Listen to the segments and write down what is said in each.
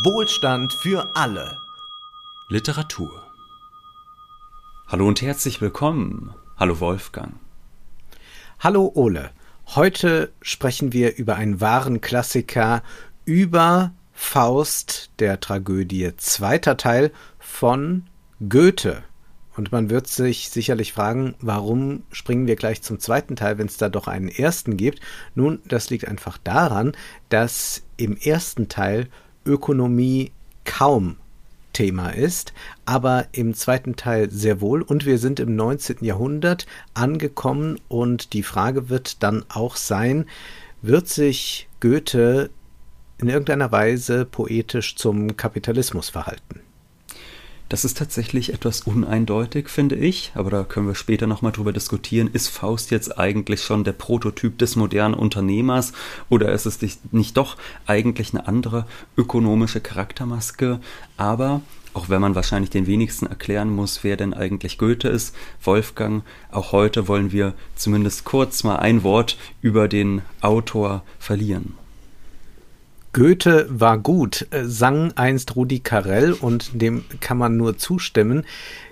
Wohlstand für alle. Literatur. Hallo und herzlich willkommen. Hallo Wolfgang. Hallo Ole. Heute sprechen wir über einen wahren Klassiker, über Faust der Tragödie, zweiter Teil von Goethe. Und man wird sich sicherlich fragen, warum springen wir gleich zum zweiten Teil, wenn es da doch einen ersten gibt? Nun, das liegt einfach daran, dass im ersten Teil Ökonomie kaum Thema ist, aber im zweiten Teil sehr wohl. Und wir sind im 19. Jahrhundert angekommen und die Frage wird dann auch sein, wird sich Goethe in irgendeiner Weise poetisch zum Kapitalismus verhalten? Das ist tatsächlich etwas uneindeutig, finde ich, aber da können wir später nochmal drüber diskutieren. Ist Faust jetzt eigentlich schon der Prototyp des modernen Unternehmers oder ist es nicht doch eigentlich eine andere ökonomische Charaktermaske? Aber auch wenn man wahrscheinlich den wenigsten erklären muss, wer denn eigentlich Goethe ist, Wolfgang, auch heute wollen wir zumindest kurz mal ein Wort über den Autor verlieren. Goethe war gut, äh, sang einst Rudi Carell und dem kann man nur zustimmen.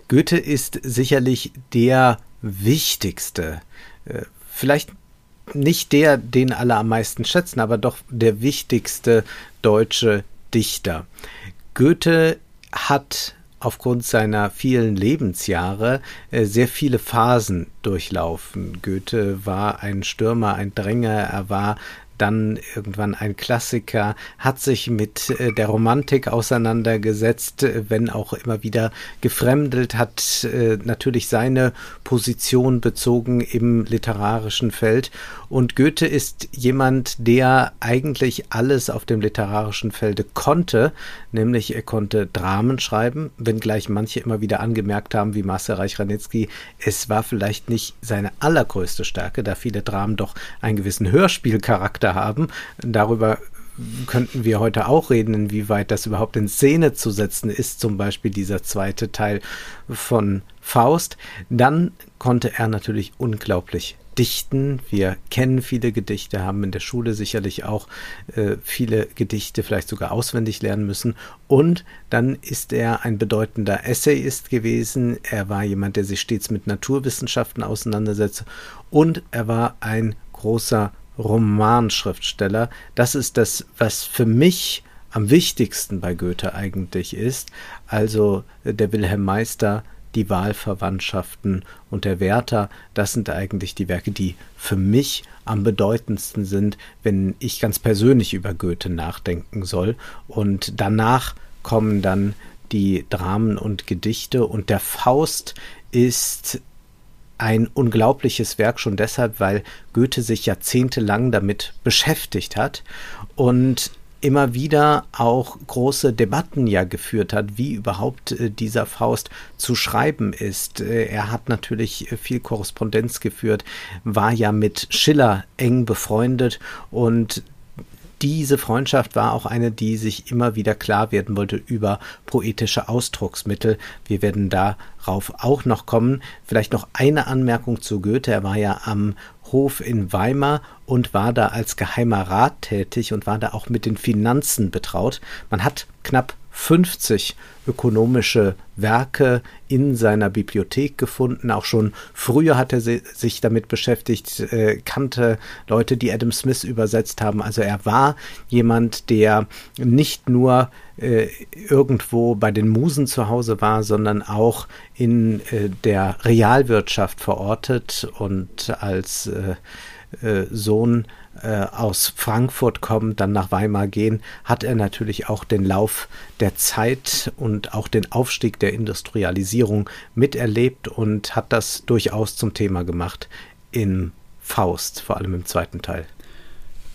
Goethe ist sicherlich der wichtigste, äh, vielleicht nicht der, den alle am meisten schätzen, aber doch der wichtigste deutsche Dichter. Goethe hat aufgrund seiner vielen Lebensjahre äh, sehr viele Phasen durchlaufen. Goethe war ein Stürmer, ein Dränger, er war dann irgendwann ein Klassiker, hat sich mit äh, der Romantik auseinandergesetzt, äh, wenn auch immer wieder gefremdelt, hat äh, natürlich seine Position bezogen im literarischen Feld. Und Goethe ist jemand, der eigentlich alles auf dem literarischen Felde konnte, nämlich er konnte Dramen schreiben, wenngleich manche immer wieder angemerkt haben, wie Marcel Reich-Ranitzky, es war vielleicht nicht seine allergrößte Stärke, da viele Dramen doch einen gewissen Hörspielcharakter haben. Darüber könnten wir heute auch reden, inwieweit das überhaupt in Szene zu setzen ist, zum Beispiel dieser zweite Teil von Faust. Dann konnte er natürlich unglaublich dichten. Wir kennen viele Gedichte, haben in der Schule sicherlich auch äh, viele Gedichte vielleicht sogar auswendig lernen müssen. Und dann ist er ein bedeutender Essayist gewesen. Er war jemand, der sich stets mit Naturwissenschaften auseinandersetzt. Und er war ein großer Romanschriftsteller. Das ist das, was für mich am wichtigsten bei Goethe eigentlich ist. Also äh, der Wilhelm Meister, die Wahlverwandtschaften und der Werther, das sind eigentlich die Werke, die für mich am bedeutendsten sind, wenn ich ganz persönlich über Goethe nachdenken soll. Und danach kommen dann die Dramen und Gedichte und der Faust ist ein unglaubliches Werk schon deshalb, weil Goethe sich jahrzehntelang damit beschäftigt hat und immer wieder auch große Debatten ja geführt hat, wie überhaupt äh, dieser Faust zu schreiben ist. Äh, er hat natürlich viel Korrespondenz geführt, war ja mit Schiller eng befreundet und diese Freundschaft war auch eine, die sich immer wieder klar werden wollte über poetische Ausdrucksmittel. Wir werden darauf auch noch kommen. Vielleicht noch eine Anmerkung zu Goethe. Er war ja am Hof in Weimar und war da als geheimer Rat tätig und war da auch mit den Finanzen betraut. Man hat knapp 50 ökonomische Werke in seiner Bibliothek gefunden. Auch schon früher hat er sich damit beschäftigt, äh, kannte Leute, die Adam Smith übersetzt haben. Also er war jemand, der nicht nur äh, irgendwo bei den Musen zu Hause war, sondern auch in äh, der Realwirtschaft verortet und als Sohn äh, aus Frankfurt kommen, dann nach Weimar gehen, hat er natürlich auch den Lauf der Zeit und auch den Aufstieg der Industrialisierung miterlebt und hat das durchaus zum Thema gemacht in Faust, vor allem im zweiten Teil.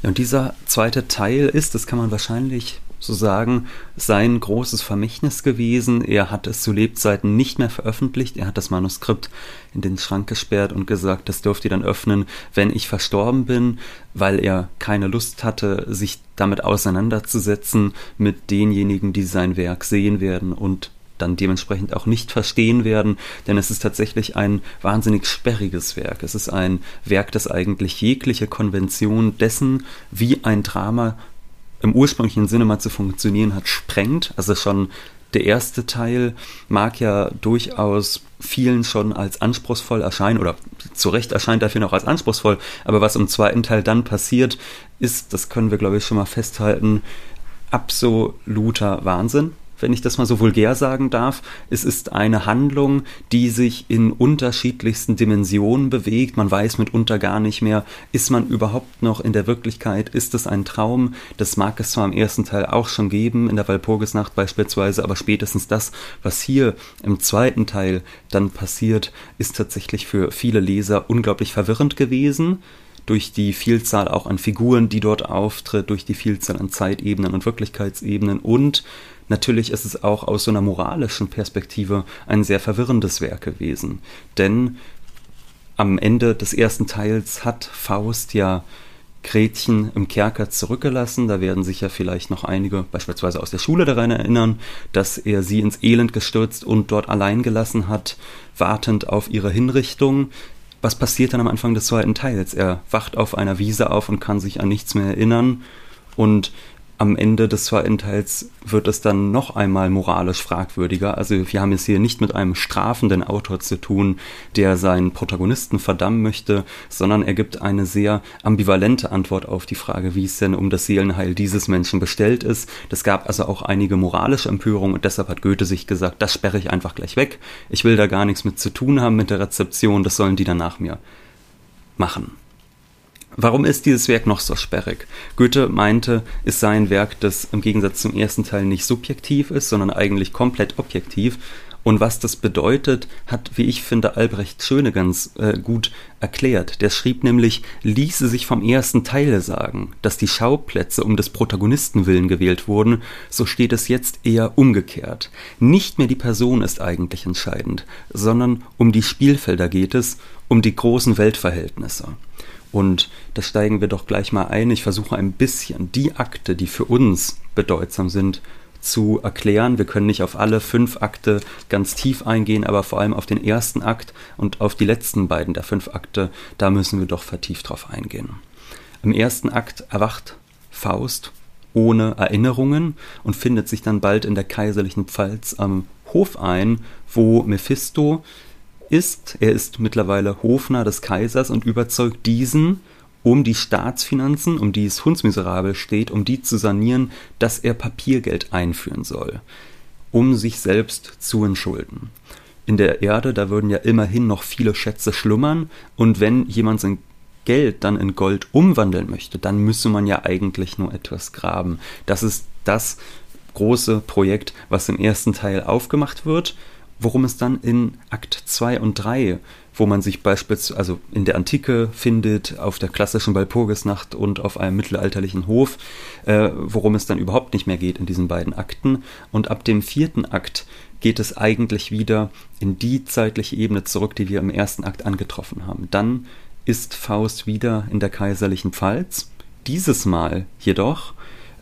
Und dieser zweite Teil ist, das kann man wahrscheinlich sozusagen sein großes Vermächtnis gewesen. Er hat es zu Lebzeiten nicht mehr veröffentlicht. Er hat das Manuskript in den Schrank gesperrt und gesagt, das dürft ihr dann öffnen, wenn ich verstorben bin, weil er keine Lust hatte, sich damit auseinanderzusetzen mit denjenigen, die sein Werk sehen werden und dann dementsprechend auch nicht verstehen werden, denn es ist tatsächlich ein wahnsinnig sperriges Werk. Es ist ein Werk, das eigentlich jegliche Konvention dessen, wie ein Drama im ursprünglichen Sinne mal zu funktionieren hat, sprengt. Also schon der erste Teil mag ja durchaus vielen schon als anspruchsvoll erscheinen oder zu Recht erscheint dafür noch als anspruchsvoll, aber was im zweiten Teil dann passiert, ist, das können wir glaube ich schon mal festhalten, absoluter Wahnsinn wenn ich das mal so vulgär sagen darf. Es ist eine Handlung, die sich in unterschiedlichsten Dimensionen bewegt. Man weiß mitunter gar nicht mehr, ist man überhaupt noch in der Wirklichkeit? Ist es ein Traum? Das mag es zwar im ersten Teil auch schon geben, in der Walpurgisnacht beispielsweise, aber spätestens das, was hier im zweiten Teil dann passiert, ist tatsächlich für viele Leser unglaublich verwirrend gewesen durch die Vielzahl auch an Figuren, die dort auftritt, durch die Vielzahl an Zeitebenen und Wirklichkeitsebenen und Natürlich ist es auch aus so einer moralischen Perspektive ein sehr verwirrendes Werk gewesen. Denn am Ende des ersten Teils hat Faust ja Gretchen im Kerker zurückgelassen. Da werden sich ja vielleicht noch einige, beispielsweise aus der Schule, daran erinnern, dass er sie ins Elend gestürzt und dort allein gelassen hat, wartend auf ihre Hinrichtung. Was passiert dann am Anfang des zweiten Teils? Er wacht auf einer Wiese auf und kann sich an nichts mehr erinnern. Und am Ende des zweiten Teils wird es dann noch einmal moralisch fragwürdiger. Also wir haben es hier nicht mit einem strafenden Autor zu tun, der seinen Protagonisten verdammen möchte, sondern er gibt eine sehr ambivalente Antwort auf die Frage, wie es denn um das Seelenheil dieses Menschen bestellt ist. Das gab also auch einige moralische Empörungen und deshalb hat Goethe sich gesagt, das sperre ich einfach gleich weg. Ich will da gar nichts mit zu tun haben mit der Rezeption, das sollen die dann nach mir machen. Warum ist dieses Werk noch so sperrig? Goethe meinte, es sei ein Werk, das im Gegensatz zum ersten Teil nicht subjektiv ist, sondern eigentlich komplett objektiv. Und was das bedeutet, hat, wie ich finde, Albrecht Schöne ganz äh, gut erklärt. Der schrieb nämlich, ließe sich vom ersten Teil sagen, dass die Schauplätze um des Protagonisten willen gewählt wurden, so steht es jetzt eher umgekehrt. Nicht mehr die Person ist eigentlich entscheidend, sondern um die Spielfelder geht es, um die großen Weltverhältnisse. Und da steigen wir doch gleich mal ein. Ich versuche ein bisschen die Akte, die für uns bedeutsam sind, zu erklären. Wir können nicht auf alle fünf Akte ganz tief eingehen, aber vor allem auf den ersten Akt und auf die letzten beiden der fünf Akte, da müssen wir doch vertieft drauf eingehen. Im ersten Akt erwacht Faust ohne Erinnerungen und findet sich dann bald in der kaiserlichen Pfalz am Hof ein, wo Mephisto ist, er ist mittlerweile Hofner des Kaisers und überzeugt diesen, um die Staatsfinanzen, um die es hundsmiserabel steht, um die zu sanieren, dass er Papiergeld einführen soll, um sich selbst zu entschulden. In der Erde, da würden ja immerhin noch viele Schätze schlummern, und wenn jemand sein Geld dann in Gold umwandeln möchte, dann müsse man ja eigentlich nur etwas graben. Das ist das große Projekt, was im ersten Teil aufgemacht wird worum es dann in Akt 2 und 3, wo man sich beispielsweise also in der Antike findet, auf der klassischen Walpurgisnacht und auf einem mittelalterlichen Hof, äh, worum es dann überhaupt nicht mehr geht in diesen beiden Akten. Und ab dem vierten Akt geht es eigentlich wieder in die zeitliche Ebene zurück, die wir im ersten Akt angetroffen haben. Dann ist Faust wieder in der kaiserlichen Pfalz. Dieses Mal jedoch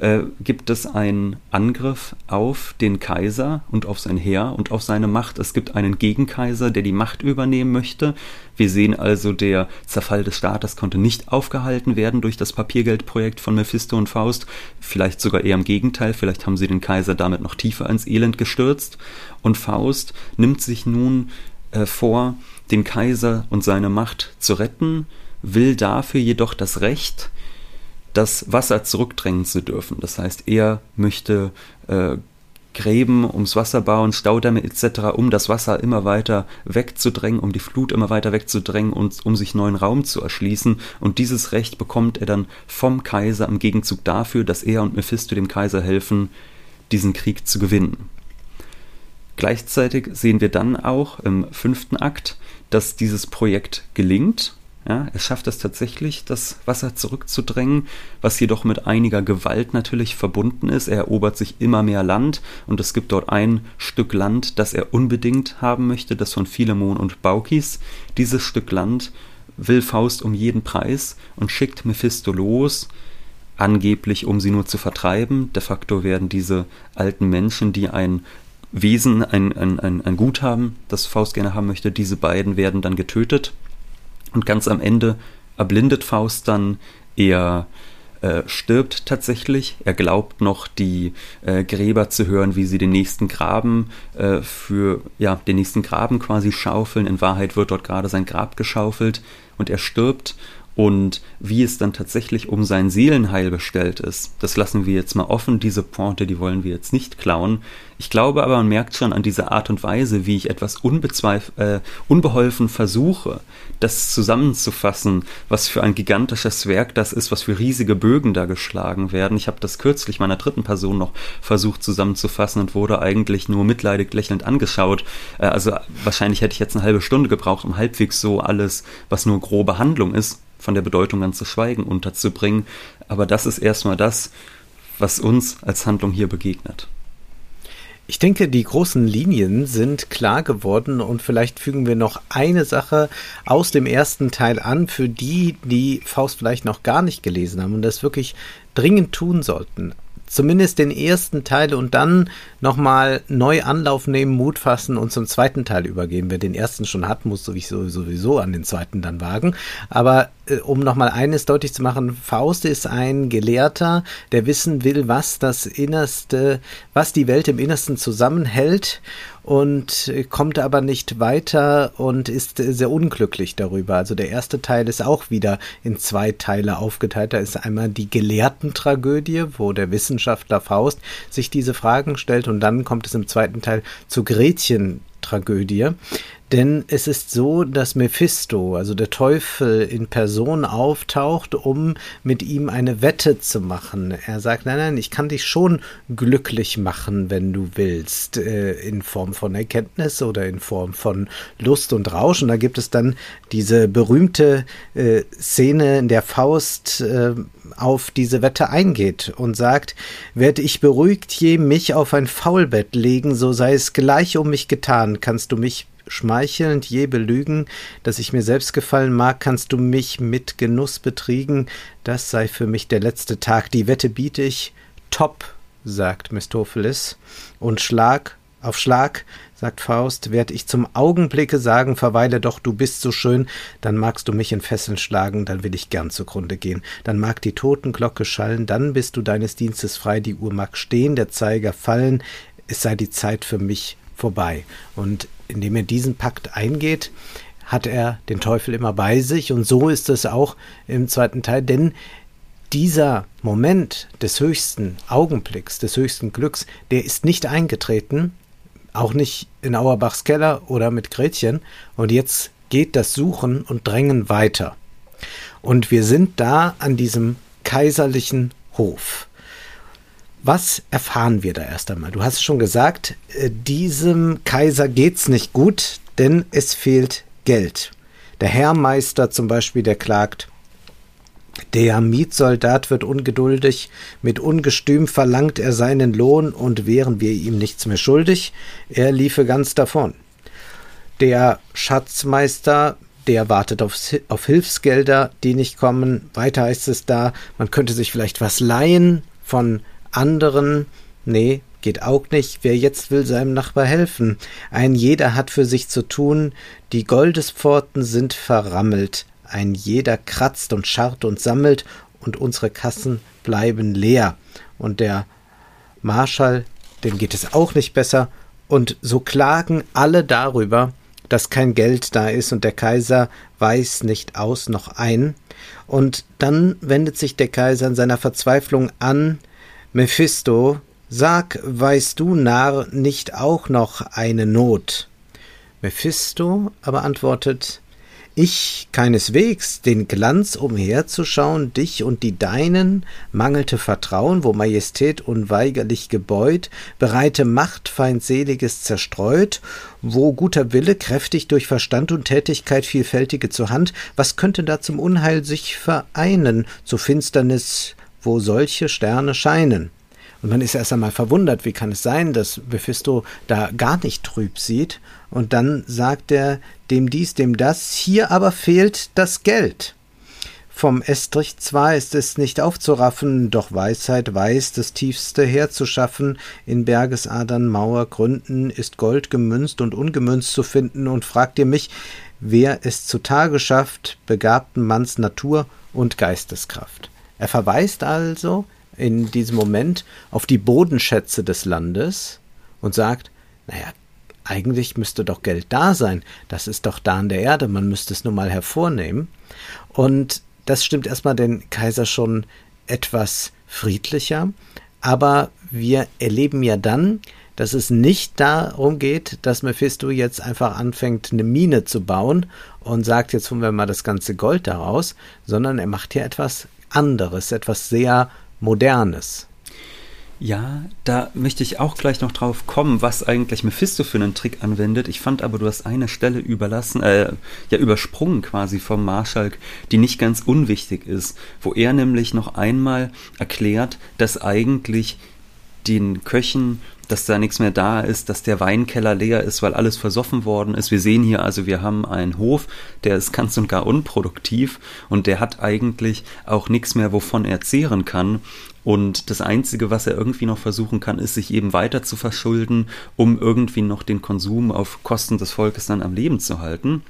äh, gibt es einen Angriff auf den Kaiser und auf sein Heer und auf seine Macht. Es gibt einen Gegenkaiser, der die Macht übernehmen möchte. Wir sehen also, der Zerfall des Staates konnte nicht aufgehalten werden durch das Papiergeldprojekt von Mephisto und Faust. Vielleicht sogar eher im Gegenteil. Vielleicht haben sie den Kaiser damit noch tiefer ins Elend gestürzt. Und Faust nimmt sich nun äh, vor, den Kaiser und seine Macht zu retten, will dafür jedoch das Recht, das Wasser zurückdrängen zu dürfen. Das heißt, er möchte äh, Gräben ums Wasser bauen, Staudämme etc., um das Wasser immer weiter wegzudrängen, um die Flut immer weiter wegzudrängen und um sich neuen Raum zu erschließen. Und dieses Recht bekommt er dann vom Kaiser im Gegenzug dafür, dass er und Mephisto dem Kaiser helfen, diesen Krieg zu gewinnen. Gleichzeitig sehen wir dann auch im fünften Akt, dass dieses Projekt gelingt ja, er schafft es tatsächlich, das Wasser zurückzudrängen, was jedoch mit einiger Gewalt natürlich verbunden ist. Er erobert sich immer mehr Land und es gibt dort ein Stück Land, das er unbedingt haben möchte, das von Philemon und Baukis. Dieses Stück Land will Faust um jeden Preis und schickt Mephisto los, angeblich um sie nur zu vertreiben. De facto werden diese alten Menschen, die ein Wesen, ein, ein, ein, ein Guthaben, das Faust gerne haben möchte, diese beiden werden dann getötet und ganz am Ende erblindet Faust dann, er äh, stirbt tatsächlich. Er glaubt noch, die äh, Gräber zu hören, wie sie den nächsten Graben äh, für, ja, den nächsten Graben quasi schaufeln. In Wahrheit wird dort gerade sein Grab geschaufelt und er stirbt und wie es dann tatsächlich um sein Seelenheil bestellt ist, das lassen wir jetzt mal offen. Diese Pointe, die wollen wir jetzt nicht klauen. Ich glaube aber, man merkt schon an dieser Art und Weise, wie ich etwas äh, unbeholfen versuche, das zusammenzufassen, was für ein gigantisches Werk das ist, was für riesige Bögen da geschlagen werden. Ich habe das kürzlich meiner dritten Person noch versucht zusammenzufassen und wurde eigentlich nur mitleidig lächelnd angeschaut. Äh, also wahrscheinlich hätte ich jetzt eine halbe Stunde gebraucht, um halbwegs so alles, was nur grobe Handlung ist, von der Bedeutung ganz zu schweigen unterzubringen. Aber das ist erstmal das, was uns als Handlung hier begegnet. Ich denke, die großen Linien sind klar geworden und vielleicht fügen wir noch eine Sache aus dem ersten Teil an, für die, die Faust vielleicht noch gar nicht gelesen haben und das wirklich dringend tun sollten zumindest den ersten Teil und dann nochmal neu Anlauf nehmen, Mut fassen und zum zweiten Teil übergehen. Wer den ersten schon hat, muss sowieso, sowieso an den zweiten dann wagen. Aber äh, um nochmal eines deutlich zu machen, Faust ist ein Gelehrter, der wissen will, was das Innerste, was die Welt im Innersten zusammenhält und kommt aber nicht weiter und ist sehr unglücklich darüber. Also der erste Teil ist auch wieder in zwei Teile aufgeteilt. Da ist einmal die Gelehrtentragödie, wo der Wissenschaftler Faust sich diese Fragen stellt und dann kommt es im zweiten Teil zu Gretchen Tragödie. Denn es ist so, dass Mephisto, also der Teufel in Person auftaucht, um mit ihm eine Wette zu machen. Er sagt, nein, nein, ich kann dich schon glücklich machen, wenn du willst, äh, in Form von Erkenntnis oder in Form von Lust und Rausch. Und da gibt es dann diese berühmte äh, Szene, in der Faust äh, auf diese Wette eingeht und sagt, werde ich beruhigt je mich auf ein Faulbett legen, so sei es gleich um mich getan, kannst du mich schmeichelnd je belügen, dass ich mir selbst gefallen mag, kannst du mich mit Genuss betriegen, das sei für mich der letzte Tag, die Wette biete ich, top, sagt Mistopheles, und Schlag auf Schlag, sagt Faust, werd ich zum Augenblicke sagen, verweile doch, du bist so schön, dann magst du mich in Fesseln schlagen, dann will ich gern zugrunde gehen, dann mag die Totenglocke schallen, dann bist du deines Dienstes frei, die Uhr mag stehen, der Zeiger fallen, es sei die Zeit für mich vorbei. Und indem er diesen Pakt eingeht, hat er den Teufel immer bei sich und so ist es auch im zweiten Teil, denn dieser Moment des höchsten Augenblicks, des höchsten Glücks, der ist nicht eingetreten, auch nicht in Auerbachs Keller oder mit Gretchen und jetzt geht das Suchen und Drängen weiter. Und wir sind da an diesem kaiserlichen Hof. Was erfahren wir da erst einmal? Du hast schon gesagt, äh, diesem Kaiser geht's nicht gut, denn es fehlt Geld. Der Herrmeister zum Beispiel, der klagt, der Mietsoldat wird ungeduldig, mit Ungestüm verlangt er seinen Lohn und wären wir ihm nichts mehr schuldig, er liefe ganz davon. Der Schatzmeister, der wartet auf, auf Hilfsgelder, die nicht kommen. Weiter heißt es da, man könnte sich vielleicht was leihen von anderen, nee, geht auch nicht, wer jetzt will seinem Nachbar helfen. Ein jeder hat für sich zu tun, die Goldespforten sind verrammelt, ein jeder kratzt und scharrt und sammelt, und unsere Kassen bleiben leer. Und der Marschall, dem geht es auch nicht besser, und so klagen alle darüber, dass kein Geld da ist und der Kaiser weiß nicht aus noch ein. Und dann wendet sich der Kaiser in seiner Verzweiflung an Mephisto, sag, weißt du, Narr, nicht auch noch eine Not? Mephisto aber antwortet, ich keineswegs, den Glanz umherzuschauen, dich und die Deinen, mangelte Vertrauen, wo Majestät unweigerlich gebeut, bereite Macht feindseliges zerstreut, wo guter Wille kräftig durch Verstand und Tätigkeit vielfältige zur Hand, was könnte da zum Unheil sich vereinen, zu Finsternis wo solche Sterne scheinen. Und man ist erst einmal verwundert, wie kann es sein, dass Mephisto da gar nicht trüb sieht. Und dann sagt er dem dies, dem das, hier aber fehlt das Geld. Vom Estrich zwar ist es nicht aufzuraffen, doch Weisheit weiß, das Tiefste herzuschaffen, in Bergesadern Mauergründen ist Gold gemünzt und ungemünzt zu finden, und fragt ihr mich, wer es zutage schafft, begabten Manns Natur und Geisteskraft. Er verweist also in diesem Moment auf die Bodenschätze des Landes und sagt, naja, eigentlich müsste doch Geld da sein. Das ist doch da an der Erde, man müsste es nur mal hervornehmen. Und das stimmt erstmal den Kaiser schon etwas friedlicher. Aber wir erleben ja dann, dass es nicht darum geht, dass Mephisto jetzt einfach anfängt, eine Mine zu bauen und sagt, jetzt holen wir mal das ganze Gold daraus, sondern er macht hier etwas anderes, etwas sehr Modernes. Ja, da möchte ich auch gleich noch drauf kommen, was eigentlich Mephisto für einen Trick anwendet. Ich fand aber, du hast eine Stelle überlassen, äh, ja, übersprungen quasi vom Marschalk, die nicht ganz unwichtig ist, wo er nämlich noch einmal erklärt, dass eigentlich den Köchen dass da nichts mehr da ist, dass der Weinkeller leer ist, weil alles versoffen worden ist. Wir sehen hier also, wir haben einen Hof, der ist ganz und gar unproduktiv und der hat eigentlich auch nichts mehr, wovon er zehren kann. Und das Einzige, was er irgendwie noch versuchen kann, ist, sich eben weiter zu verschulden, um irgendwie noch den Konsum auf Kosten des Volkes dann am Leben zu halten.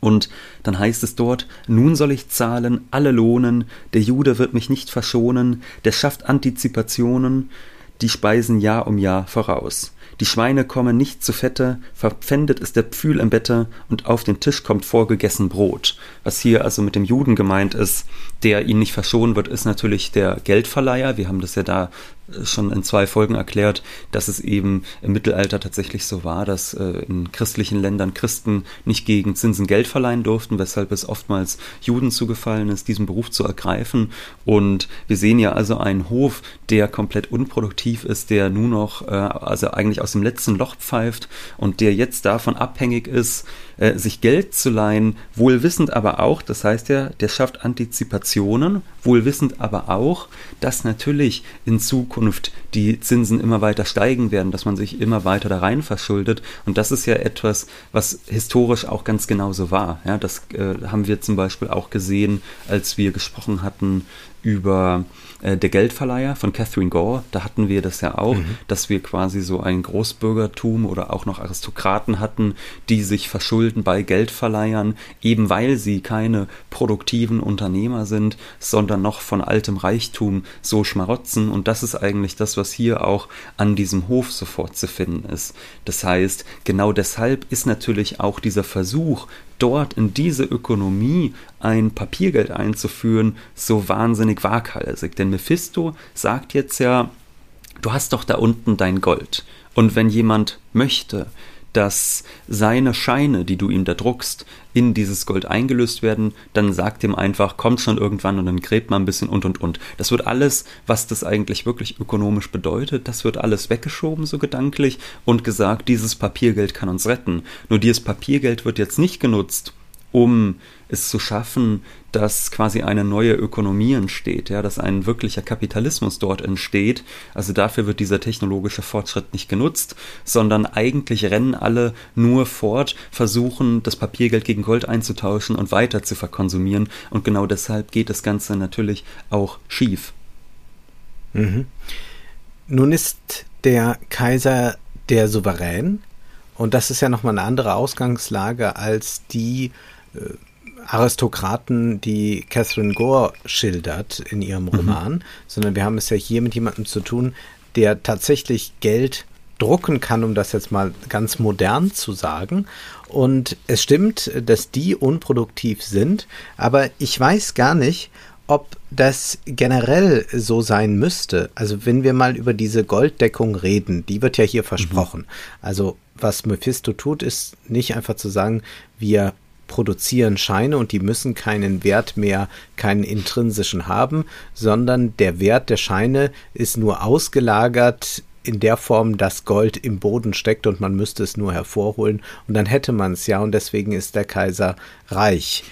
Und dann heißt es dort, nun soll ich zahlen, alle lohnen, der Jude wird mich nicht verschonen, der schafft Antizipationen, die speisen Jahr um Jahr voraus. Die Schweine kommen nicht zu Fette, verpfändet ist der Pfühl im Bette und auf den Tisch kommt vorgegessen Brot. Was hier also mit dem Juden gemeint ist, der ihn nicht verschonen wird, ist natürlich der Geldverleiher. Wir haben das ja da schon in zwei Folgen erklärt, dass es eben im Mittelalter tatsächlich so war, dass äh, in christlichen Ländern Christen nicht gegen Zinsen Geld verleihen durften, weshalb es oftmals Juden zugefallen ist, diesen Beruf zu ergreifen. Und wir sehen ja also einen Hof, der komplett unproduktiv ist, der nur noch, äh, also eigentlich aus dem letzten Loch pfeift und der jetzt davon abhängig ist, äh, sich Geld zu leihen, wohlwissend aber auch, das heißt ja, der schafft Antizipationen, wohlwissend aber auch, dass natürlich in Zukunft die Zinsen immer weiter steigen werden, dass man sich immer weiter da rein verschuldet. Und das ist ja etwas, was historisch auch ganz genauso war. Ja, das äh, haben wir zum Beispiel auch gesehen, als wir gesprochen hatten über äh, Der Geldverleiher von Catherine Gore, da hatten wir das ja auch, mhm. dass wir quasi so ein Großbürgertum oder auch noch Aristokraten hatten, die sich verschulden bei Geldverleihern, eben weil sie keine produktiven Unternehmer sind, sondern noch von altem Reichtum so schmarotzen. Und das ist eigentlich das, was hier auch an diesem Hof sofort zu finden ist. Das heißt, genau deshalb ist natürlich auch dieser Versuch, dort in diese Ökonomie ein Papiergeld einzuführen, so wahnsinnig waghalsig. Denn Mephisto sagt jetzt ja, du hast doch da unten dein Gold. Und wenn jemand möchte, dass seine Scheine, die du ihm da druckst, in dieses Gold eingelöst werden, dann sagt ihm einfach, kommt schon irgendwann und dann gräbt man ein bisschen und und und. Das wird alles, was das eigentlich wirklich ökonomisch bedeutet, das wird alles weggeschoben, so gedanklich, und gesagt, dieses Papiergeld kann uns retten. Nur dieses Papiergeld wird jetzt nicht genutzt, um es zu schaffen, dass quasi eine neue Ökonomie entsteht, ja, dass ein wirklicher Kapitalismus dort entsteht. Also dafür wird dieser technologische Fortschritt nicht genutzt, sondern eigentlich rennen alle nur fort, versuchen das Papiergeld gegen Gold einzutauschen und weiter zu verkonsumieren. Und genau deshalb geht das Ganze natürlich auch schief. Mhm. Nun ist der Kaiser der Souverän und das ist ja nochmal eine andere Ausgangslage als die Aristokraten, die Catherine Gore schildert in ihrem mhm. Roman, mhm. sondern wir haben es ja hier mit jemandem zu tun, der tatsächlich Geld drucken kann, um das jetzt mal ganz modern zu sagen. Und es stimmt, dass die unproduktiv sind, aber ich weiß gar nicht, ob das generell so sein müsste. Also wenn wir mal über diese Golddeckung reden, die wird ja hier versprochen. Mhm. Also was Mephisto tut, ist nicht einfach zu sagen, wir produzieren Scheine und die müssen keinen Wert mehr, keinen intrinsischen haben, sondern der Wert der Scheine ist nur ausgelagert in der Form, dass Gold im Boden steckt und man müsste es nur hervorholen und dann hätte man es ja und deswegen ist der Kaiser reich.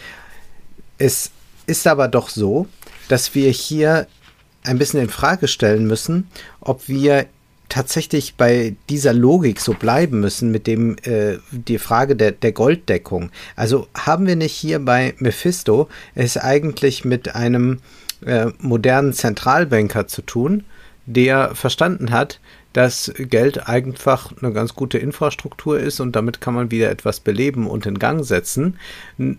Es ist aber doch so, dass wir hier ein bisschen in Frage stellen müssen, ob wir tatsächlich bei dieser Logik so bleiben müssen mit dem äh, die Frage der, der Golddeckung. Also haben wir nicht hier bei Mephisto es eigentlich mit einem äh, modernen Zentralbanker zu tun, der verstanden hat, dass Geld einfach eine ganz gute Infrastruktur ist und damit kann man wieder etwas beleben und in Gang setzen.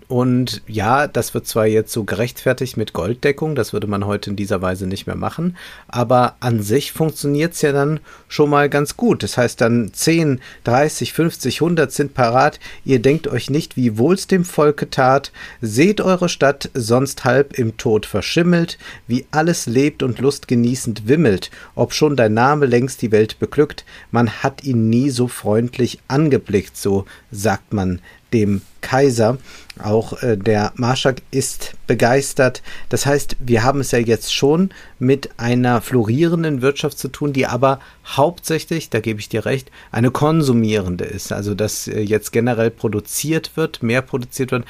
Und ja, das wird zwar jetzt so gerechtfertigt mit Golddeckung, das würde man heute in dieser Weise nicht mehr machen, aber an sich funktioniert es ja dann schon mal ganz gut. Das heißt dann 10, 30, 50, 100 sind parat. Ihr denkt euch nicht, wie wohl's dem Volke tat. Seht eure Stadt sonst halb im Tod verschimmelt, wie alles lebt und Lust genießend wimmelt, ob schon dein Name längst die Welt beglückt, man hat ihn nie so freundlich angeblickt, so sagt man dem Kaiser. Auch äh, der Marschak ist begeistert. Das heißt, wir haben es ja jetzt schon mit einer florierenden Wirtschaft zu tun, die aber hauptsächlich, da gebe ich dir recht, eine konsumierende ist. Also dass äh, jetzt generell produziert wird, mehr produziert wird.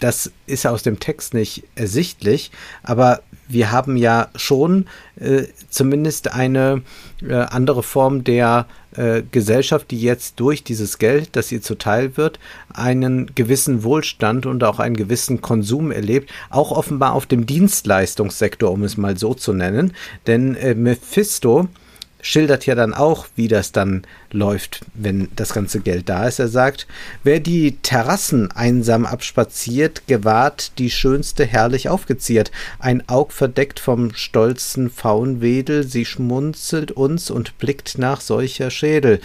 Das ist aus dem Text nicht ersichtlich, aber wir haben ja schon äh, zumindest eine äh, andere Form der äh, Gesellschaft, die jetzt durch dieses Geld, das ihr zuteil wird, einen gewissen Wohlstand und auch einen gewissen Konsum erlebt, auch offenbar auf dem Dienstleistungssektor, um es mal so zu nennen. Denn äh, Mephisto schildert ja dann auch, wie das dann läuft, wenn das ganze Geld da ist. Er sagt, wer die Terrassen einsam abspaziert, gewahrt die schönste herrlich aufgeziert, ein Aug verdeckt vom stolzen Faunwedel, sie schmunzelt uns und blickt nach solcher Schädel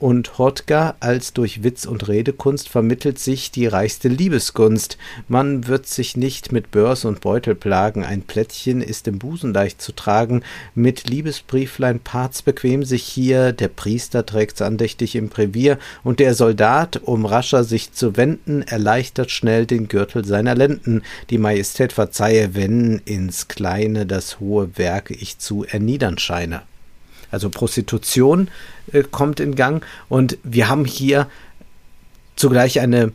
und Hodka als durch Witz und Redekunst vermittelt sich die reichste Liebesgunst. Man wird sich nicht mit Börs und Beutel plagen, ein Plättchen ist im Busen leicht zu tragen, mit Liebesbrieflein paart's bequem sich hier, der Priester trägt's andächtig im Brevier, und der Soldat, um rascher sich zu wenden, erleichtert schnell den Gürtel seiner Lenden. Die Majestät verzeihe, wenn ins Kleine das hohe Werk ich zu erniedern scheine. Also Prostitution äh, kommt in Gang. Und wir haben hier zugleich eine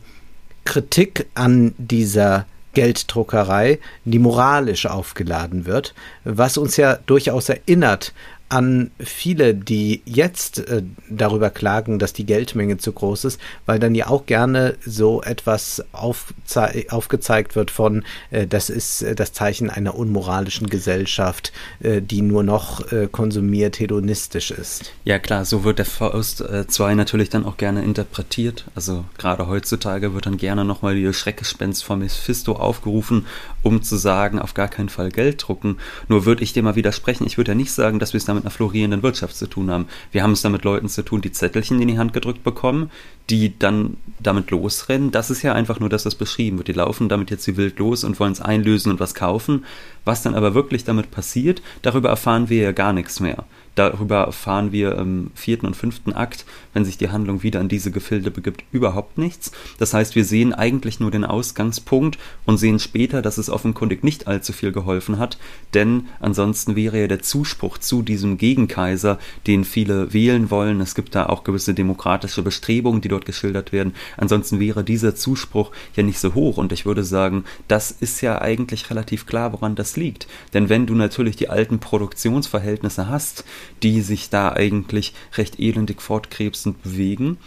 Kritik an dieser Gelddruckerei, die moralisch aufgeladen wird, was uns ja durchaus erinnert an viele, die jetzt äh, darüber klagen, dass die Geldmenge zu groß ist, weil dann ja auch gerne so etwas aufgezeigt wird von, äh, das ist äh, das Zeichen einer unmoralischen Gesellschaft, äh, die nur noch äh, konsumiert, hedonistisch ist. Ja klar, so wird der Faust 2 natürlich dann auch gerne interpretiert. Also gerade heutzutage wird dann gerne nochmal die Schreckgespenst von Mephisto aufgerufen, um zu sagen, auf gar keinen Fall Geld drucken. Nur würde ich dir mal widersprechen, ich würde ja nicht sagen, dass wir es damit mit einer florierenden Wirtschaft zu tun haben. Wir haben es da mit Leuten zu tun, die Zettelchen in die Hand gedrückt bekommen, die dann damit losrennen. Das ist ja einfach nur, dass das beschrieben wird. Die laufen damit jetzt wie wild los und wollen es einlösen und was kaufen. Was dann aber wirklich damit passiert, darüber erfahren wir ja gar nichts mehr. Darüber erfahren wir im vierten und fünften Akt, wenn sich die Handlung wieder in diese Gefilde begibt, überhaupt nichts. Das heißt, wir sehen eigentlich nur den Ausgangspunkt und sehen später, dass es offenkundig nicht allzu viel geholfen hat, denn ansonsten wäre ja der Zuspruch zu diesem Gegenkaiser, den viele wählen wollen. Es gibt da auch gewisse demokratische Bestrebungen, die dort geschildert werden. Ansonsten wäre dieser Zuspruch ja nicht so hoch und ich würde sagen, das ist ja eigentlich relativ klar, woran das liegt. Denn wenn du natürlich die alten Produktionsverhältnisse hast, die sich da eigentlich recht elendig fortkrebsend bewegen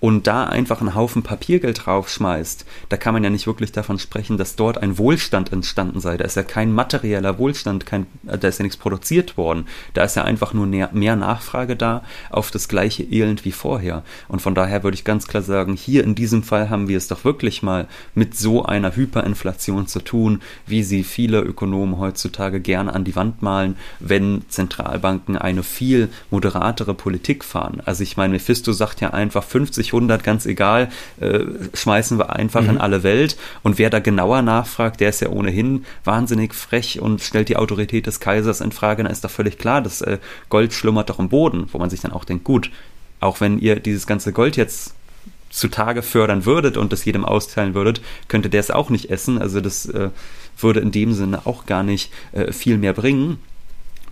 und da einfach einen Haufen Papiergeld draufschmeißt, da kann man ja nicht wirklich davon sprechen, dass dort ein Wohlstand entstanden sei. Da ist ja kein materieller Wohlstand, kein, äh, da ist ja nichts produziert worden. Da ist ja einfach nur mehr Nachfrage da auf das gleiche Elend wie vorher. Und von daher würde ich ganz klar sagen, hier in diesem Fall haben wir es doch wirklich mal mit so einer Hyperinflation zu tun, wie sie viele Ökonomen heutzutage gerne an die Wand malen, wenn Zentralbanken eine viel moderatere Politik fahren. Also ich meine, Mephisto sagt ja einfach 50 100, ganz egal, äh, schmeißen wir einfach mhm. in alle Welt. Und wer da genauer nachfragt, der ist ja ohnehin wahnsinnig frech und stellt die Autorität des Kaisers in Frage. Dann ist doch völlig klar, das äh, Gold schlummert doch im Boden, wo man sich dann auch denkt, gut, auch wenn ihr dieses ganze Gold jetzt zutage fördern würdet und das jedem austeilen würdet, könnte der es auch nicht essen. Also das äh, würde in dem Sinne auch gar nicht äh, viel mehr bringen.